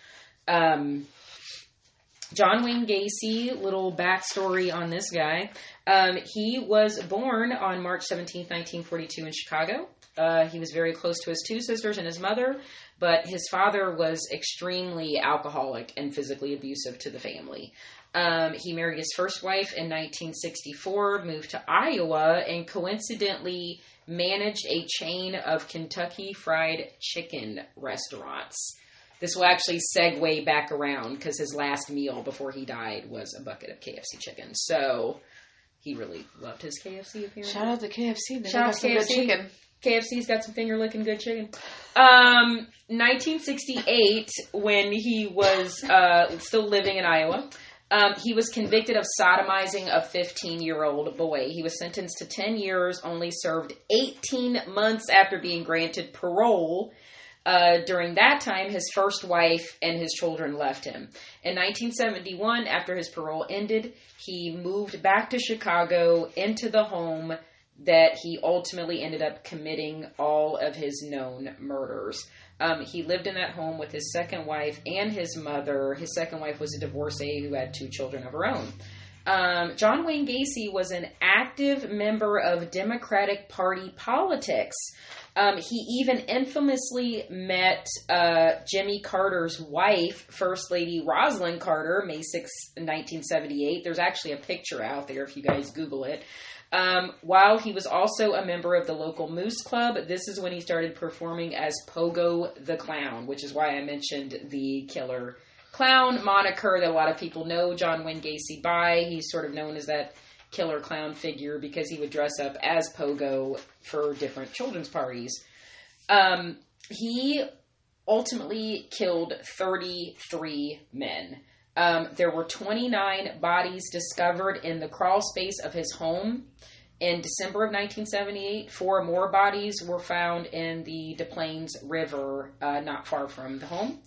Speaker 2: Um, John Wayne Gacy, little backstory on this guy. Um, he was born on March 17, 1942, in Chicago. Uh, he was very close to his two sisters and his mother, but his father was extremely alcoholic and physically abusive to the family. Um, he married his first wife in 1964, moved to Iowa, and coincidentally managed a chain of Kentucky Fried Chicken restaurants. This will actually segue back around because his last meal before he died was a bucket of KFC chicken. So he really loved his KFC. Apparently.
Speaker 1: Shout out to KFC.
Speaker 2: They Shout out to KFC. chicken. KFC's got some finger looking good chicken. Um, 1968, when he was uh, still living in Iowa, Um, he was convicted of sodomizing a 15 year old boy. He was sentenced to 10 years, only served 18 months after being granted parole. Uh, during that time, his first wife and his children left him. In 1971, after his parole ended, he moved back to Chicago into the home that he ultimately ended up committing all of his known murders. Um, he lived in that home with his second wife and his mother. His second wife was a divorcee who had two children of her own. Um, John Wayne Gacy was an active member of Democratic Party politics. Um, he even infamously met uh, Jimmy Carter's wife, First Lady Rosalynn Carter, May 6, 1978. There's actually a picture out there if you guys Google it. Um, while he was also a member of the local Moose Club, this is when he started performing as Pogo the Clown, which is why I mentioned the killer clown moniker that a lot of people know John Wayne Gacy by. He's sort of known as that killer clown figure because he would dress up as Pogo for different children's parties. Um, he ultimately killed 33 men. Um, there were 29 bodies discovered in the crawl space of his home. In December of 1978, four more bodies were found in the Plaines River, uh, not far from the home.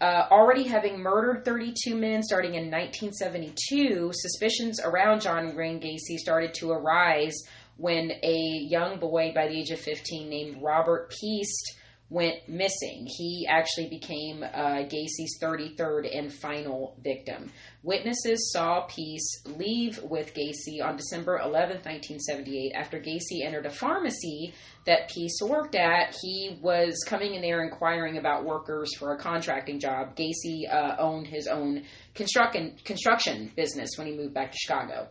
Speaker 2: Uh, already having murdered 32 men starting in 1972, suspicions around John Wayne Gacy started to arise when a young boy by the age of 15 named Robert Piest went missing. He actually became uh, Gacy's 33rd and final victim. Witnesses saw Piest leave with Gacy on December 11, 1978, after Gacy entered a pharmacy that Piest worked at. He was coming in there inquiring about workers for a contracting job. Gacy uh, owned his own construction construction business when he moved back to Chicago.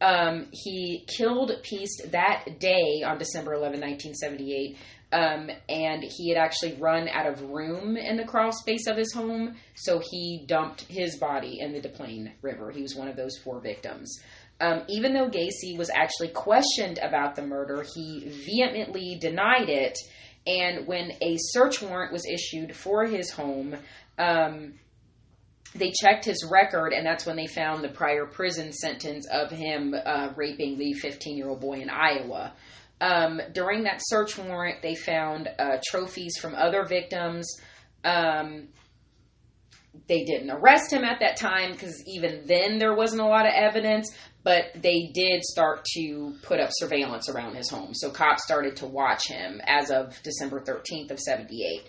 Speaker 2: Um, he killed Piest that day on December 11, 1978. Um, and he had actually run out of room in the crawl space of his home, so he dumped his body in the Des Plaines River. He was one of those four victims. Um, even though Gacy was actually questioned about the murder, he vehemently denied it. And when a search warrant was issued for his home, um, they checked his record, and that's when they found the prior prison sentence of him uh, raping the 15 year old boy in Iowa. Um, during that search warrant, they found uh, trophies from other victims. Um, they didn't arrest him at that time because even then there wasn't a lot of evidence, but they did start to put up surveillance around his home. So cops started to watch him as of December 13th of 78.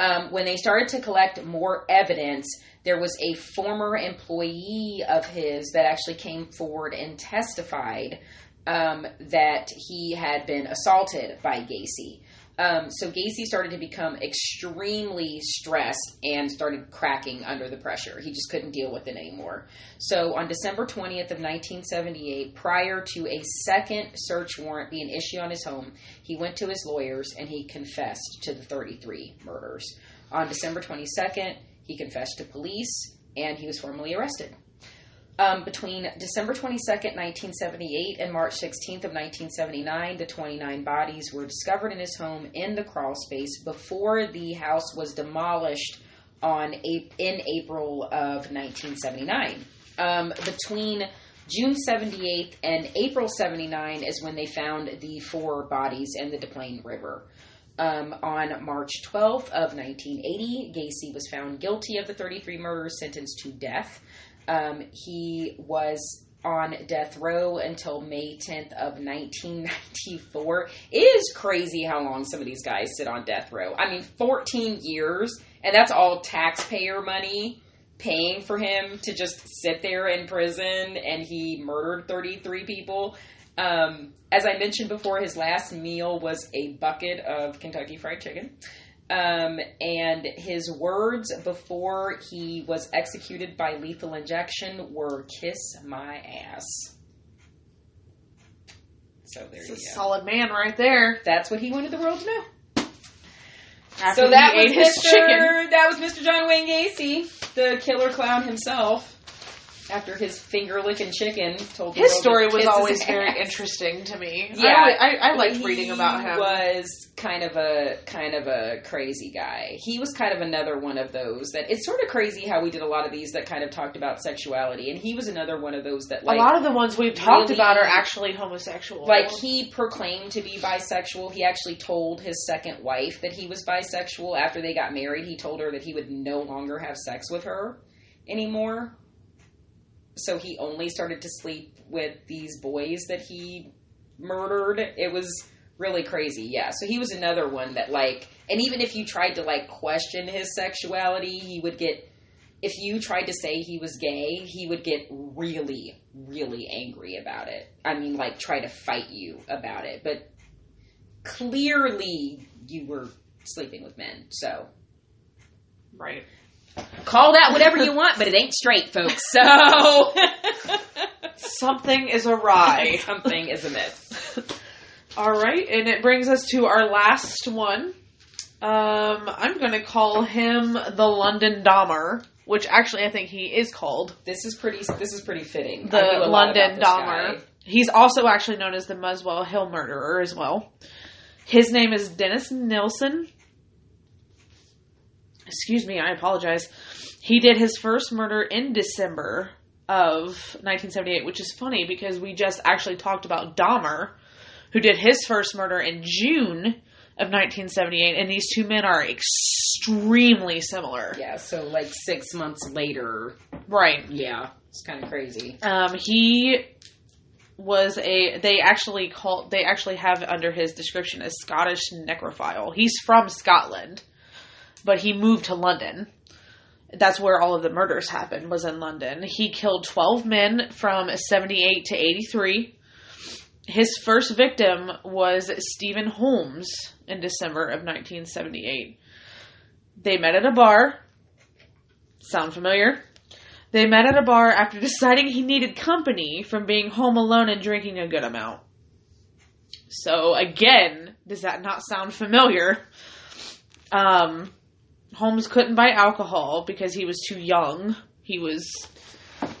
Speaker 2: Um, when they started to collect more evidence, there was a former employee of his that actually came forward and testified um, that he had been assaulted by Gacy. Um, so Gacy started to become extremely stressed and started cracking under the pressure. He just couldn't deal with it anymore. So on December 20th of 1978, prior to a second search warrant being issued on his home, he went to his lawyers and he confessed to the 33 murders. On December 22nd, he confessed to police and he was formally arrested. Um, between December 22nd, 1978 and March 16th of 1979, the 29 bodies were discovered in his home in the crawl space before the house was demolished on in April of 1979. Um, between June 78th and April 79 is when they found the four bodies in the Des Plaines River. Um, on March 12th of 1980, Gacy was found guilty of the 33 murders, sentenced to death. Um, he was on death row until May 10th of 1994. It is crazy how long some of these guys sit on death row. I mean, 14 years, and that's all taxpayer money paying for him to just sit there in prison, and he murdered 33 people. Um, as I mentioned before, his last meal was a bucket of Kentucky Fried Chicken. Um, and his words before he was executed by lethal injection were "kiss my ass." So there
Speaker 1: It's
Speaker 2: you
Speaker 1: a
Speaker 2: go.
Speaker 1: solid man right there.
Speaker 2: That's what he wanted the world to know.
Speaker 1: After
Speaker 2: so that was
Speaker 1: his
Speaker 2: Mr.
Speaker 1: chicken.
Speaker 2: That was Mr. John Wayne Gacy, the killer clown himself. After his finger licking chicken told
Speaker 1: His story was always very
Speaker 2: ass.
Speaker 1: interesting to me.
Speaker 2: Yeah,
Speaker 1: I, I, I liked
Speaker 2: He
Speaker 1: reading about him.
Speaker 2: Was kind of a kind of a crazy guy. He was kind of another one of those that it's sort of crazy how we did a lot of these that kind of talked about sexuality, and he was another one of those that like
Speaker 1: a lot of the ones we've talked
Speaker 2: really-
Speaker 1: about are actually homosexual.
Speaker 2: like he proclaimed to be bisexual. He actually told his second wife that he was bisexual after they got married. He told her that he would no longer have sex with her anymore. So he only started to sleep with these boys that he murdered. It was really crazy. Yeah. So he was another one that like and even if you tried to like question his sexuality, he would get if you tried to say he was gay, he would get really, really angry about it. I mean, like, try to fight you about it. But clearly, you were sleeping with men. So,
Speaker 1: right.
Speaker 2: Call that whatever you want, but it ain't straight, folks. So,
Speaker 1: Something is awry.
Speaker 2: something is amiss.
Speaker 1: All right, and it brings us to our last one. Um, I'm going to call him the London Dahmer, which actually I think he is called
Speaker 2: This is pretty. This is pretty fitting.
Speaker 1: the
Speaker 2: I knew a lot about
Speaker 1: London Dahmer.
Speaker 2: guy.
Speaker 1: He's also actually known as the Muswell Hill murderer as well. His name is Dennis Nilsen. Excuse me, I apologize. He did his first murder in December of 1978, which is funny because we just actually talked about Dahmer, who did his first murder in June of 1978, and these two men are extremely similar.
Speaker 2: Yeah. So, like six months later.
Speaker 1: Right.
Speaker 2: Yeah. It's kind of crazy.
Speaker 1: Um, he was a. They actually call. They actually have under his description a Scottish necrophile. He's from Scotland, but he moved to London. That's where all of the murders happened. Was in London. He killed twelve men from seventy eight to eighty three. His first victim was Stephen Holmes in December of 1978. They met at a bar. Sound familiar? They met at a bar after deciding he needed company from being home alone and drinking a good amount. So again, does that not sound familiar? Um, Holmes couldn't buy alcohol because he was too young. He was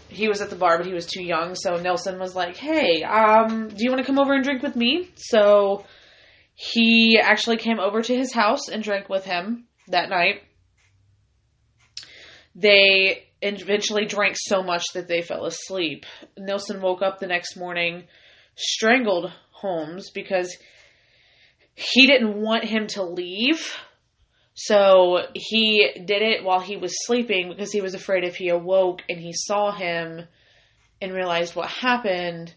Speaker 1: he was at the bar, but he was too young. So Nilsen was like, "Hey, um, do you want to come over and drink with me?" So he actually came over to his house and drank with him that night. They eventually drank so much that they fell asleep. Nilsen woke up the next morning, strangled Holmes because he didn't want him to leave. So he did it while he was sleeping because he was afraid if he awoke and he saw him and realized what happened,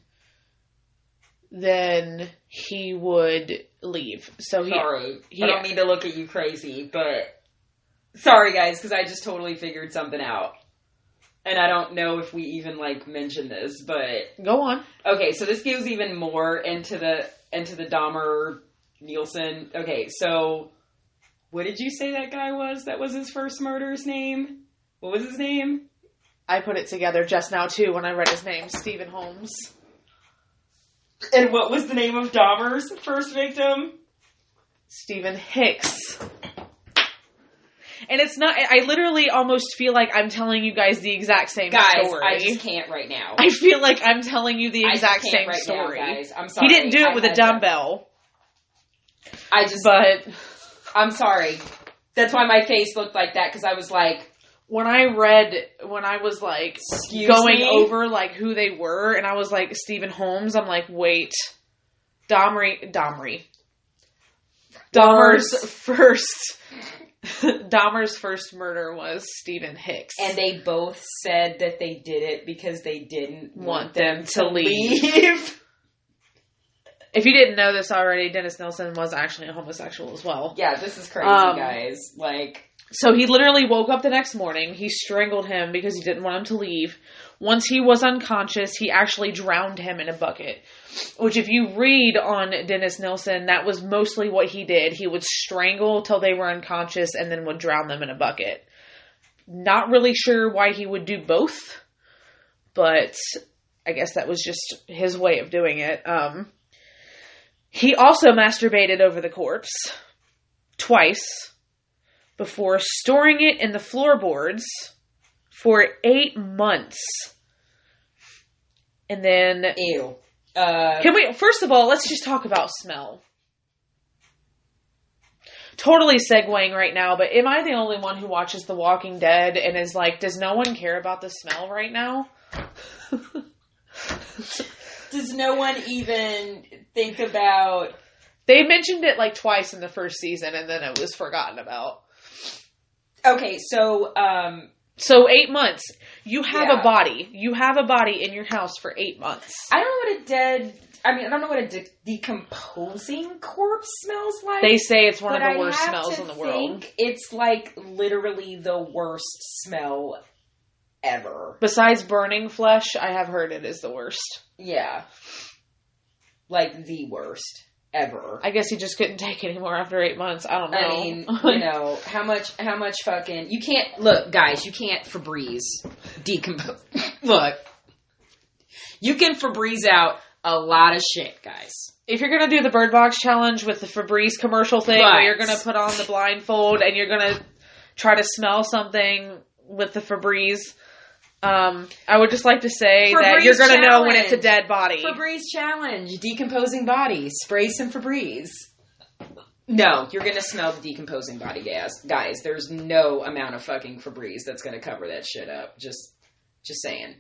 Speaker 1: then he would leave. So he
Speaker 2: Sorry.
Speaker 1: he-
Speaker 2: I don't mean to look at you crazy, but sorry guys, because I just totally figured something out. And I don't know if we even like mentioned this, but
Speaker 1: go on.
Speaker 2: okay, so this goes even more into the into the Dahmer Nilsen. Okay, so what did you say that guy was? That was his first murder's name. What was his name?
Speaker 1: I put it together just now too when I read his name, Stephen Holmes.
Speaker 2: And what was the name of Dahmer's first victim?
Speaker 1: Stephen Hicks. And it's not I literally almost feel like I'm telling you guys the exact same
Speaker 2: Guys,
Speaker 1: story.
Speaker 2: I just can't right now.
Speaker 1: I feel like I'm telling you the exact same
Speaker 2: right now,
Speaker 1: story.
Speaker 2: guys. I'm sorry.
Speaker 1: he didn't do it
Speaker 2: I
Speaker 1: with a dumbbell,
Speaker 2: I just
Speaker 1: but
Speaker 2: I'm sorry. That's why my face looked like that because I was like,
Speaker 1: when I read when I was like
Speaker 2: Excuse
Speaker 1: going
Speaker 2: me?
Speaker 1: over like who they were and I was like Stephen Holmes, I'm like, wait. Domry Domry. Dahmer's first Dahmer's first murder was Stephen Hicks.
Speaker 2: and they both said that they did it because they didn't
Speaker 1: Want them to leave.
Speaker 2: leave.
Speaker 1: if you didn't know this already, Dennis Nilsen was actually a homosexual as well.
Speaker 2: yeah, this is crazy,
Speaker 1: Um,
Speaker 2: guys. Like,
Speaker 1: So he literally woke up the next morning. He strangled him because he didn't want him to leave. Once he was unconscious, he actually drowned him in a bucket. Which, if you read on Dennis Nilsen, that was mostly what he did. He would strangle till they were unconscious and then would drown them in a bucket. Not really sure why he would do both, but I guess that was just his way of doing it. Um, he also masturbated over the corpse twice before storing it in the floorboards for eight months And then
Speaker 2: Ew. Uh,
Speaker 1: Can we first of all, let's just talk about smell. Totally segueing right now, but am I the only one who watches The Walking Dead and is like, does no one care about the smell right now?
Speaker 2: does no one even think about?
Speaker 1: They mentioned it like twice in the first season and then it was forgotten about.
Speaker 2: Okay, so um,
Speaker 1: So eight months. You have
Speaker 2: Yeah.
Speaker 1: a body. You have a body in your house for eight months.
Speaker 2: I don't know what a dead. I mean, I don't know what a de- decomposing corpse smells like.
Speaker 1: They say it's one of the
Speaker 2: I
Speaker 1: worst smells in the world.
Speaker 2: think It's like literally the worst smell ever.
Speaker 1: Besides burning flesh, I have heard it is the worst.
Speaker 2: Yeah, like the worst ever.
Speaker 1: I guess he just couldn't take anymore after eight months. I don't know.
Speaker 2: I mean, you know how much? How much fucking? You can't look, guys. You can't Febreze decompose. look, you can Febreze out a lot of shit, guys.
Speaker 1: if you're gonna do the Bird Box challenge with the Febreze commercial thing, where you're gonna put on the blindfold and you're gonna try to smell something with the Febreze, um, I would just like to say that you're gonna know when it's a dead body.
Speaker 2: Febreze challenge: decomposing body. Spray some Febreze. No, you're gonna smell the decomposing body gas, guys. There's no amount of fucking Febreze that's gonna cover that shit up. Just, just saying.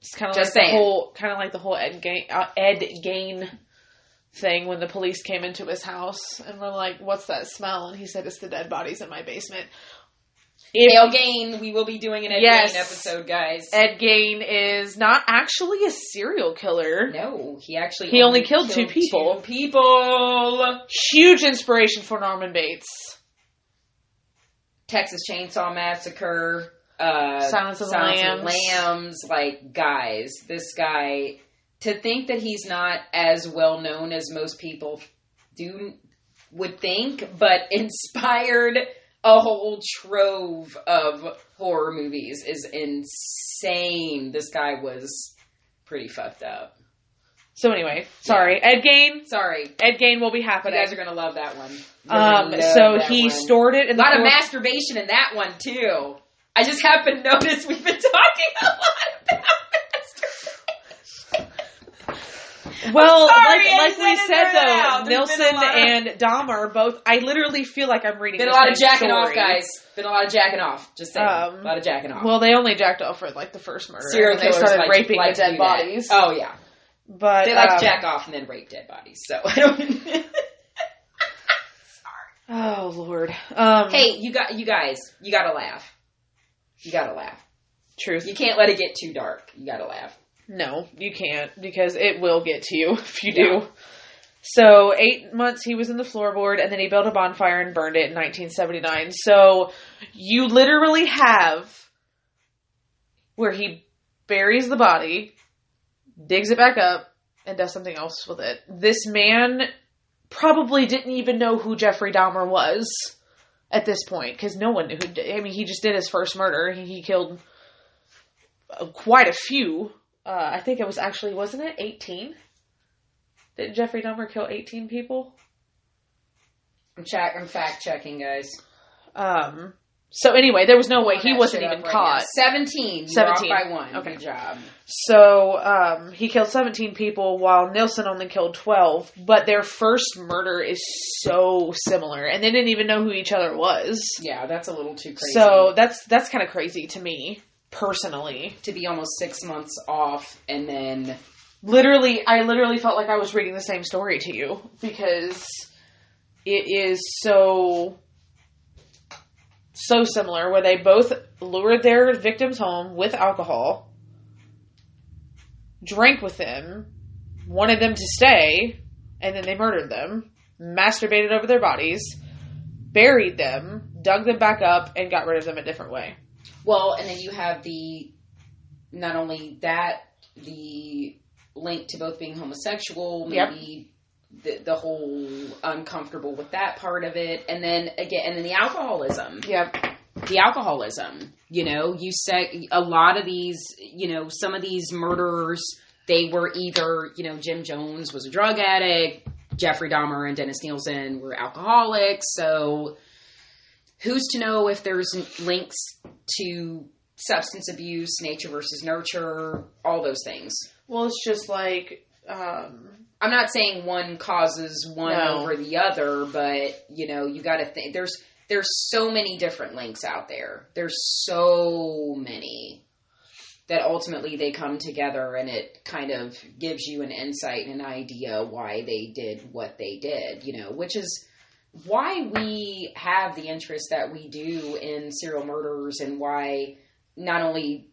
Speaker 1: It's kind of
Speaker 2: Just
Speaker 1: like the whole, kind of like the whole Ed Gein, uh, Ed Gein thing when the police came into his house and were like, "What's that smell?" And he said, "It's the dead bodies in my basement." If
Speaker 2: Ed Gein, we will be doing an Ed
Speaker 1: Yes.
Speaker 2: Gein episode, guys.
Speaker 1: Ed Gein is not actually a serial killer.
Speaker 2: No, he actually
Speaker 1: He only killed two people.
Speaker 2: Two people.
Speaker 1: Huge inspiration for Norman Bates.
Speaker 2: Texas Chainsaw Massacre. Uh,
Speaker 1: Silence of the Lambs.
Speaker 2: Lambs. Like guys, this guy. To think that he's not as well known as most people do would think, but inspired a whole trove of horror movies is insane. This guy was pretty fucked up.
Speaker 1: So anyway, sorry, Ed Gein.
Speaker 2: Sorry,
Speaker 1: Ed Gein will be happening.
Speaker 2: you guys are gonna love that one.
Speaker 1: Um,
Speaker 2: love
Speaker 1: so
Speaker 2: that
Speaker 1: he
Speaker 2: one.
Speaker 1: stored it in
Speaker 2: a
Speaker 1: the
Speaker 2: lot of masturbation in that one too. I just happened to notice we've been talking a lot about masturbation.
Speaker 1: Well,
Speaker 2: sorry,
Speaker 1: like like we
Speaker 2: said it
Speaker 1: said
Speaker 2: right
Speaker 1: though,
Speaker 2: out.
Speaker 1: Nilsen
Speaker 2: a of-
Speaker 1: and Dahmer both. I literally feel like I'm reading.
Speaker 2: Been a lot of
Speaker 1: same
Speaker 2: jacking off, guys. Been a lot of jacking off. Just saying,
Speaker 1: Um,
Speaker 2: a lot of jacking off.
Speaker 1: Well, they only jacked off for like the first murder.
Speaker 2: Serial
Speaker 1: and then they
Speaker 2: killers
Speaker 1: started
Speaker 2: like,
Speaker 1: raping
Speaker 2: like
Speaker 1: dead
Speaker 2: do that.
Speaker 1: bodies.
Speaker 2: Oh yeah,
Speaker 1: but
Speaker 2: they like
Speaker 1: um,
Speaker 2: jack off and then rape dead bodies. So I don't.
Speaker 1: Oh lord. Um,
Speaker 2: hey, you got you guys. You gotta laugh. You gotta laugh.
Speaker 1: truth.
Speaker 2: You can't let it get too dark. You gotta laugh.
Speaker 1: No, you can't because it will get to you if you
Speaker 2: Yeah.
Speaker 1: do. So eight months he was in the floorboard, and then he built a bonfire and burned it in 1979. So you literally have where he buries the body, digs it back up, and does something else with it. This man probably didn't even know who Jeffrey Dahmer was at this point because no one knew who. I mean, he just did his first murder. He, he killed uh, quite a few. Uh, I think it was actually wasn't it eighteen? Did Jeffrey Dahmer kill eighteen people?
Speaker 2: I'm check. I'm fact checking, guys.
Speaker 1: Um. So anyway, there was no way he wasn't even
Speaker 2: right
Speaker 1: caught.
Speaker 2: now. Seventeen.
Speaker 1: 17.
Speaker 2: by one.
Speaker 1: Okay.
Speaker 2: Good job.
Speaker 1: So um, he killed 17 people while Nilsen only killed 12. But their first murder is so similar, and they didn't even know who each other was.
Speaker 2: Yeah, that's a little too crazy.
Speaker 1: So that's that's kind of crazy to me personally.
Speaker 2: to be almost six months off and then
Speaker 1: Literally, I literally felt like I was reading the same story to you because it is so so similar. Where they both lured their victims home with alcohol, drank with them, wanted them to stay, and then they murdered them, masturbated over their bodies, buried them, dug them back up, and got rid of them a different way.
Speaker 2: Well, and then you have the not only that the link to both being homosexual,
Speaker 1: Yep.
Speaker 2: maybe the, the whole uncomfortable with that part of it, and then again, and then the alcoholism.
Speaker 1: Yep.
Speaker 2: the alcoholism. You know, you said a lot of these, you know, some of these murderers, they were either, you know, Jim Jones was a drug addict, Jeffrey Dahmer and Dennis Nilsen were alcoholics. So who's to know if there's links to substance abuse, nature versus nurture, all those things.
Speaker 1: Well, it's just like um,
Speaker 2: I'm not saying one causes one
Speaker 1: No.
Speaker 2: over the other, but you know, you got to think there's there's so many different links out there. There's so many that ultimately they come together and it kind of gives you an insight and an idea why they did what they did, you know, which is why we have the interest that we do in serial murders and why not only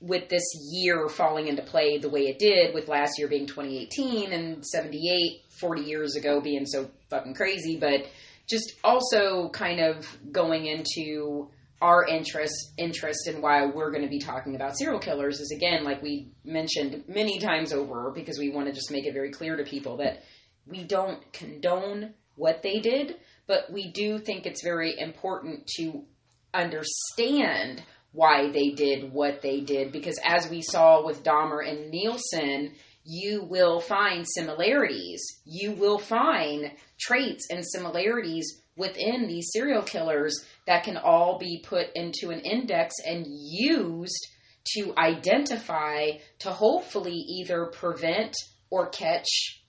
Speaker 2: with this year falling into play the way it did, with last year being 2018 and 78, 40 years ago being so fucking crazy, but just also kind of going into our interest interest in why we're going to be talking about serial killers is again like we mentioned many times over because we want to just make it very clear to people that we don't condone what they did but we do think it's very important to understand why they did what they did because as we saw with Dahmer and Nilsen you will find similarities you will find traits and similarities within these serial killers that can all be put into an index and used to identify to hopefully either prevent or catch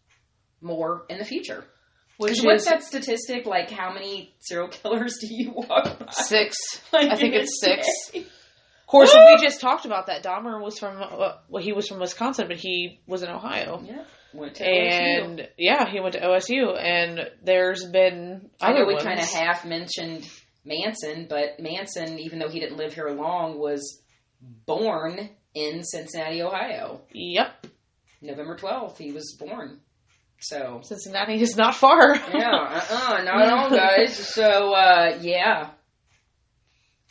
Speaker 2: more in the future.
Speaker 1: Which
Speaker 2: what's
Speaker 1: is
Speaker 2: that statistic? Like, how many serial killers do you walk by?
Speaker 1: six.
Speaker 2: Like,
Speaker 1: I think it's six.
Speaker 2: day?
Speaker 1: Of course, we just talked about that. Dahmer was from uh, well, he was from Wisconsin, but he was in Ohio.
Speaker 2: Yeah, went to OSU.
Speaker 1: And yeah, he went to OSU, and there's been
Speaker 2: I know we kind of half mentioned Manson, but Manson, even though he didn't live here long, was born in Cincinnati, Ohio.
Speaker 1: Yep,
Speaker 2: November 12th, he was born. So,
Speaker 1: Cincinnati is not far.
Speaker 2: yeah, uh-uh, not at all, guys. So, uh, yeah.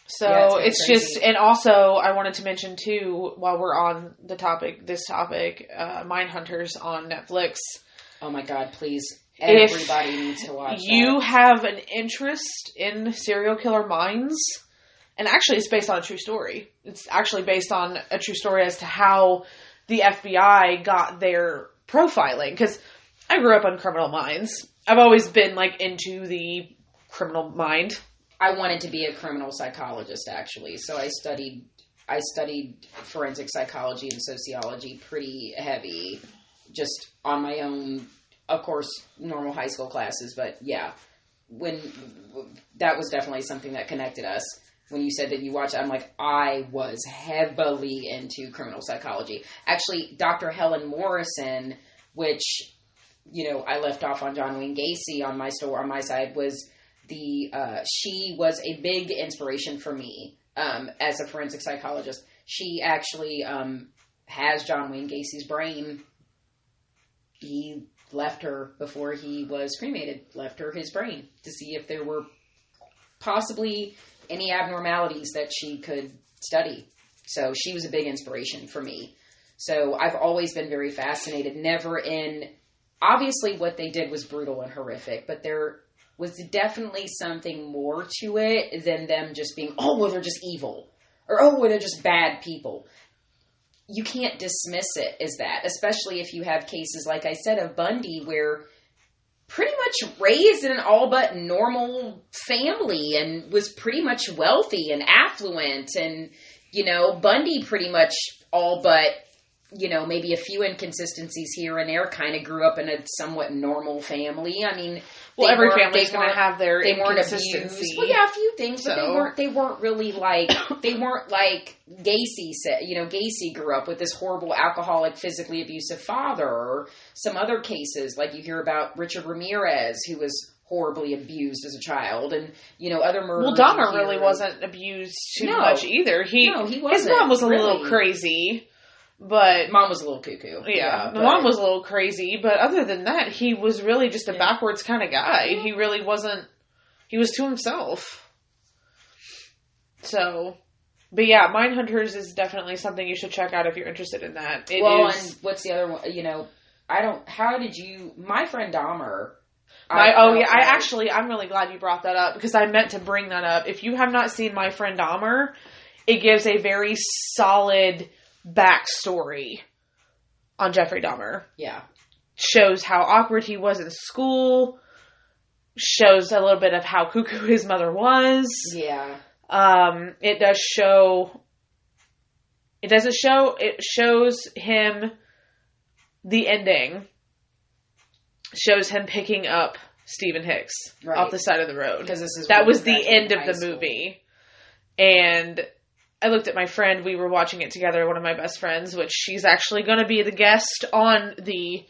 Speaker 1: So
Speaker 2: Yeah, it's
Speaker 1: it's just, and also I wanted to mention too, while we're on the topic, this topic, uh, Mindhunters on Netflix.
Speaker 2: Oh my God, please.
Speaker 1: If
Speaker 2: Everybody needs to watch
Speaker 1: You
Speaker 2: that.
Speaker 1: have an interest in serial killer minds, and actually, it's based on a true story. It's actually based on a true story as to how the FBI got their profiling. Because I grew up on Criminal Minds. I've always been like into the criminal mind.
Speaker 2: I wanted to be a criminal psychologist, actually. So I studied, I studied forensic psychology and sociology pretty heavy, just on my own. Of course, normal high school classes, but yeah, when that was definitely something that connected us. When you said that you watched, I'm like, I was heavily into criminal psychology. Actually, Dr. Helen Morrison, which you know I left off on John Wayne Gacy on my store on my side was the uh, she was a big inspiration for me um, as a forensic psychologist. She actually um, has John Wayne Gacy's brain. He left her before he was cremated. Left her his brain to see if there were possibly any abnormalities that she could study. So she was a big inspiration for me. So I've always been very fascinated. Never in obviously what they did was brutal and horrific, but there was definitely something more to it than them just being, oh, well, they're just evil. Or, oh, well, they're just bad people. You can't dismiss it as that, especially if you have cases, like I said, of Bundy, where pretty much raised in an all but normal family and was pretty much wealthy and affluent. And, you know, Bundy pretty much all but you know, maybe a few inconsistencies here and there. Kind of grew up in a somewhat normal family. I mean,
Speaker 1: Well, every family's going to have their
Speaker 2: they weren't abused. Well, yeah, a few things, but they weren't. They weren't really like they weren't like Gacy said. You know, Gacy grew up with this horrible alcoholic, physically abusive father. Or some other cases, like you hear about Richard Ramirez, who was horribly abused as a child, and you know other murders.
Speaker 1: Well, Dahmer really wasn't abused too
Speaker 2: No.
Speaker 1: much either. He,
Speaker 2: No, he wasn't, His
Speaker 1: mom was a little crazy, but
Speaker 2: Mom was a little cuckoo.
Speaker 1: yeah,
Speaker 2: but-
Speaker 1: mom was a little crazy. But other than that, he was really just a
Speaker 2: Yeah.
Speaker 1: backwards kind of guy. He really wasn't. He was to himself. So, but yeah, Mindhunters is definitely something you should check out if you're interested in that. It is.
Speaker 2: well, and what's the other one? You know, I don't. How did you? My friend Dahmer.
Speaker 1: My,
Speaker 2: I
Speaker 1: oh yeah, I actually I'm really glad you brought that up because I meant to bring that up. If you have not seen My Friend Dahmer, it gives a very solid backstory on Jeffrey Dahmer.
Speaker 2: Yeah.
Speaker 1: Shows how awkward he was in school. Shows a little bit of how cuckoo his mother was.
Speaker 2: Yeah.
Speaker 1: Um, it does show. It doesn't show. It shows him the ending shows him picking up Steven Hicks
Speaker 2: Right.
Speaker 1: off the side of the road.
Speaker 2: because this is
Speaker 1: That was the end of the
Speaker 2: school.
Speaker 1: movie. And I looked at my friend, we were watching it together, one of my best friends, which she's actually going to be the guest on the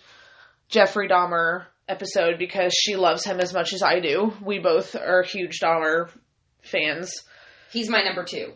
Speaker 1: Jeffrey Dahmer episode because she loves him as much as I do. We both are huge Dahmer fans.
Speaker 2: He's my number two.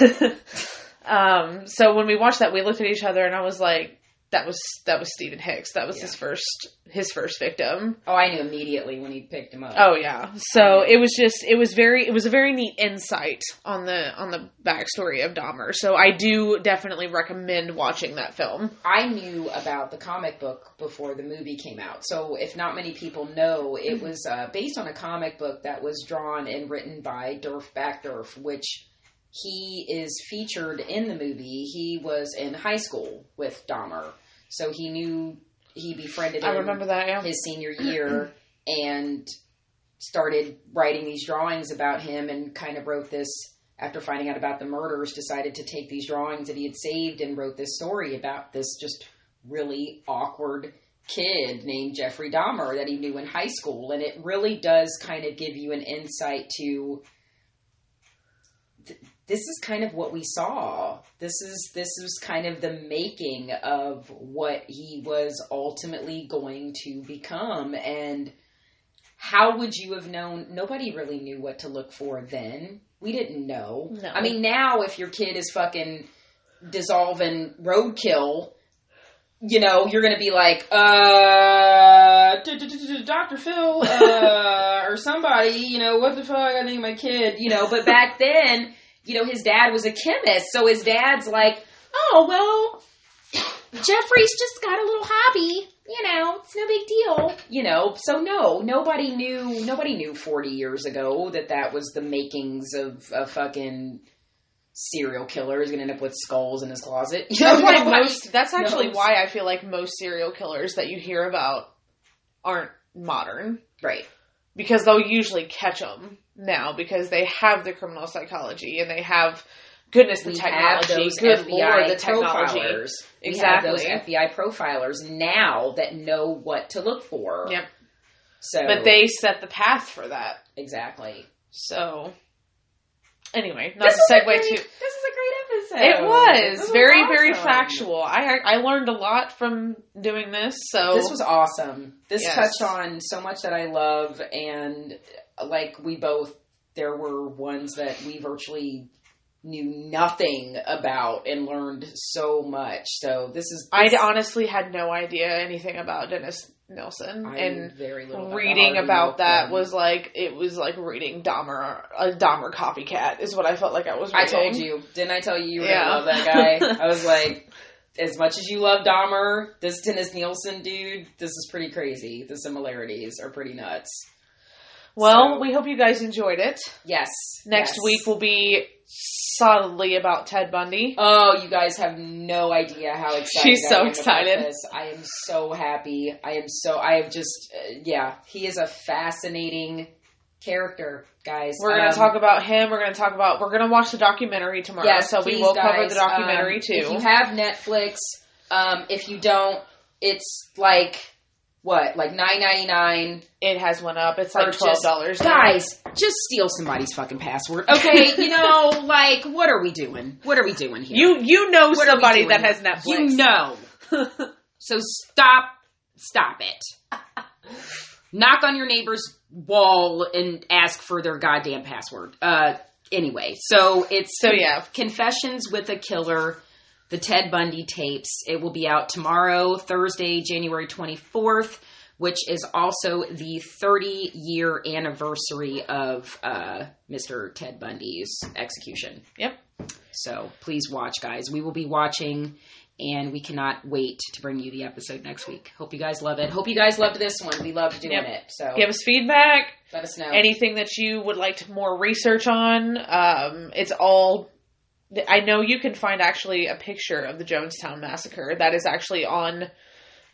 Speaker 1: um, so when we watched that, we looked at each other and I was like, that was that was Steven Hicks. That was
Speaker 2: Yeah.
Speaker 1: his first his first victim.
Speaker 2: Oh, I knew immediately when he picked him up.
Speaker 1: Oh yeah. So it was just it was very it was a very neat insight on the on the backstory of Dahmer. So I do definitely recommend watching that film.
Speaker 2: I knew about the comic book before the movie came out. So, if not many people know, it was uh, based on a comic book that was drawn and written by Derf Backderf, which he is featured in the movie. He was in high school with Dahmer. So, he knew he befriended him
Speaker 1: I remember that. Yeah.
Speaker 2: his senior year and started writing these drawings about him and kind of wrote this after finding out about the murders decided to take these drawings that he had saved and wrote this story about this just really awkward kid named Jeffrey Dahmer that he knew in high school and it really does kind of give you an insight to this is kind of what we saw. This is this was kind of the making of what he was ultimately going to become and how would you have known nobody really knew what to look for then. We didn't know.
Speaker 1: No.
Speaker 2: I mean now if your kid is fucking dissolving roadkill you know, you're gonna be like, uh, Dr. Phil, uh, or somebody, you know, what the fuck, I think my kid, you know, but back then, you know, his dad was a chemist, so his dad's like, oh, well, Jeffrey's just got a little hobby, you know, it's no big deal, you know, so no, nobody knew, nobody knew 40 years ago that that was the makings of a fucking serial killer is gonna end up with skulls in his closet. You
Speaker 1: That's why most. That's actually
Speaker 2: knows.
Speaker 1: why I feel like most serial killers that you hear about aren't modern
Speaker 2: Right.
Speaker 1: because they'll usually catch them now because they have the criminal psychology and they have goodness the
Speaker 2: we
Speaker 1: technology. Good
Speaker 2: FBI
Speaker 1: lord, the technology.
Speaker 2: profilers.
Speaker 1: Exactly.
Speaker 2: We have those FBI profilers now that know what to look for.
Speaker 1: Yep.
Speaker 2: So,
Speaker 1: But they set the path for that.
Speaker 2: exactly.
Speaker 1: So anyway, not to
Speaker 2: was a
Speaker 1: segue
Speaker 2: great-
Speaker 1: to
Speaker 2: This is a great episode.
Speaker 1: It was
Speaker 2: This
Speaker 1: very, very factual. I I learned a lot from doing this. So
Speaker 2: This was awesome. This
Speaker 1: Yes.
Speaker 2: touched on so much that I love, and like we both, there were ones that we virtually knew nothing about and learned so much. So this is
Speaker 1: I honestly had no idea anything about Dennis Nilsen,
Speaker 2: I
Speaker 1: and
Speaker 2: knew very little about
Speaker 1: reading
Speaker 2: Harvey
Speaker 1: about that
Speaker 2: Milk.
Speaker 1: was like it was like reading Dahmer, a Dahmer copycat is what I felt like I was.
Speaker 2: I told you, didn't I tell you you were
Speaker 1: Yeah.
Speaker 2: gonna love that guy? I was like, as much as you love Dahmer, this Dennis Nilsen dude, this is pretty crazy. The similarities are pretty nuts.
Speaker 1: Well,
Speaker 2: So-
Speaker 1: we hope you guys enjoyed it.
Speaker 2: Yes.
Speaker 1: Next
Speaker 2: yes.
Speaker 1: week will be solidly about Ted Bundy.
Speaker 2: Oh, you guys have no idea how excited
Speaker 1: She's
Speaker 2: I
Speaker 1: so excited.
Speaker 2: I am so happy. I am so. I have just. Uh, yeah, he is a fascinating character, guys.
Speaker 1: We're gonna
Speaker 2: Um,
Speaker 1: talk about him. We're gonna talk about. We're gonna watch the documentary tomorrow.
Speaker 2: Yes,
Speaker 1: so we
Speaker 2: please,
Speaker 1: will cover the documentary
Speaker 2: Um,
Speaker 1: too.
Speaker 2: If you have Netflix, um, if you don't, it's like what, like nine ninety nine.
Speaker 1: it has went up. It's like twelve dollars.
Speaker 2: Guys, just steal somebody's fucking password, okay? you know, like what are we doing? What are we doing here?
Speaker 1: you you know
Speaker 2: What
Speaker 1: somebody that has Netflix.
Speaker 2: You know. so stop, stop it. Knock on your neighbor's wall and ask for their goddamn password. Uh, anyway, so it's
Speaker 1: So yeah,
Speaker 2: Confessions with a Killer, the Ted Bundy tapes. It will be out tomorrow, Thursday, January 24th, which is also the 30 year anniversary of uh, Mr. Ted Bundy's execution.
Speaker 1: Yep.
Speaker 2: So please watch, guys. We will be watching. And we cannot wait to bring you the episode next week. Hope you guys love it. Hope you guys loved this one. We loved doing
Speaker 1: Yep.
Speaker 2: it. So
Speaker 1: give us feedback.
Speaker 2: let us know.
Speaker 1: Anything that you would like to more research on. Um, it's all. I know you can find actually a picture of the Jonestown massacre that is actually on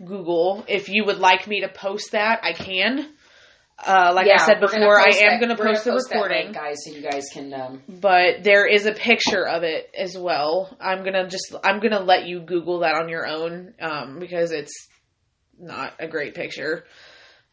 Speaker 1: Google. If you would like me to post that, I can. Uh, like I said before, I am going to post the
Speaker 2: post
Speaker 1: recording.
Speaker 2: link, guys, so you guys can. Um,
Speaker 1: but there is a picture of it as well. I'm gonna just I'm gonna let you Google that on your own um, because it's not a great picture.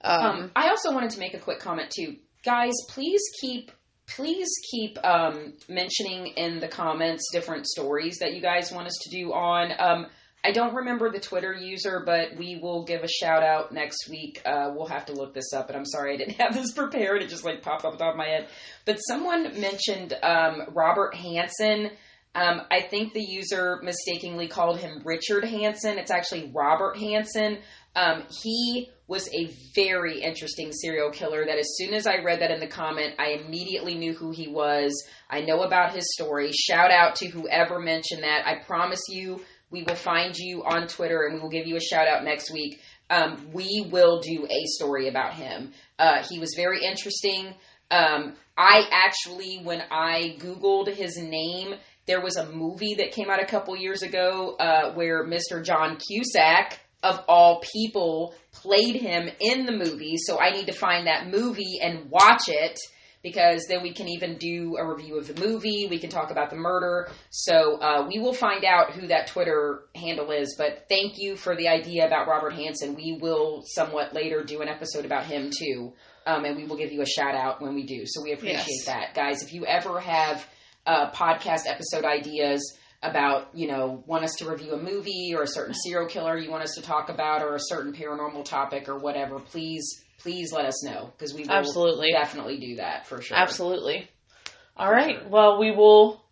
Speaker 1: Um,
Speaker 2: Um, I also wanted to make a quick comment too, guys. Please keep please keep um, mentioning in the comments different stories that you guys want us to do on. Um, I don't remember the Twitter user, but we will give a shout out next week. Uh, we'll have to look this up, and I'm sorry I didn't have this prepared. It just like popped up on top of my head. But someone mentioned um, Robert Hansen. Um, I think the user mistakenly called him Richard Hansen. It's actually Robert Hansen. Um, he was a very interesting serial killer that as soon as I read that in the comment, I immediately knew who he was. I know about his story. Shout out to whoever mentioned that. I promise you, we will find you on Twitter and we will give you a shout out next week. Um, we will do a story about him. Uh, he was very interesting. Um, I actually, when I Googled his name, there was a movie that came out a couple years ago uh, where Mr. John Cusack, of all people, played him in the movie. So I need to find that movie and watch it because then we can even do a review of the movie. We can talk about the murder. So uh, we will find out who that Twitter handle is. But thank you for the idea about Robert Hansen. We will somewhat later do an episode about him too. Um, and we will give you a shout out when we do. So we appreciate
Speaker 1: Yes.
Speaker 2: that. Guys, if you ever have uh, podcast episode ideas about, you know, want us to review a movie or a certain serial killer you want us to talk about or a certain paranormal topic or whatever, please, please let us know because we will
Speaker 1: Absolutely.
Speaker 2: definitely do that for sure.
Speaker 1: Absolutely. All
Speaker 2: For
Speaker 1: right.
Speaker 2: sure.
Speaker 1: Well, we will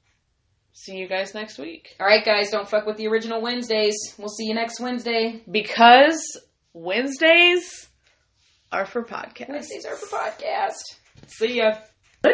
Speaker 1: see you guys next week
Speaker 2: All right, guys, don't fuck with the original Wednesdays. We'll see you next Wednesday.
Speaker 1: because Wednesdays are for podcasts.
Speaker 2: Wednesdays are for podcast.
Speaker 1: See ya.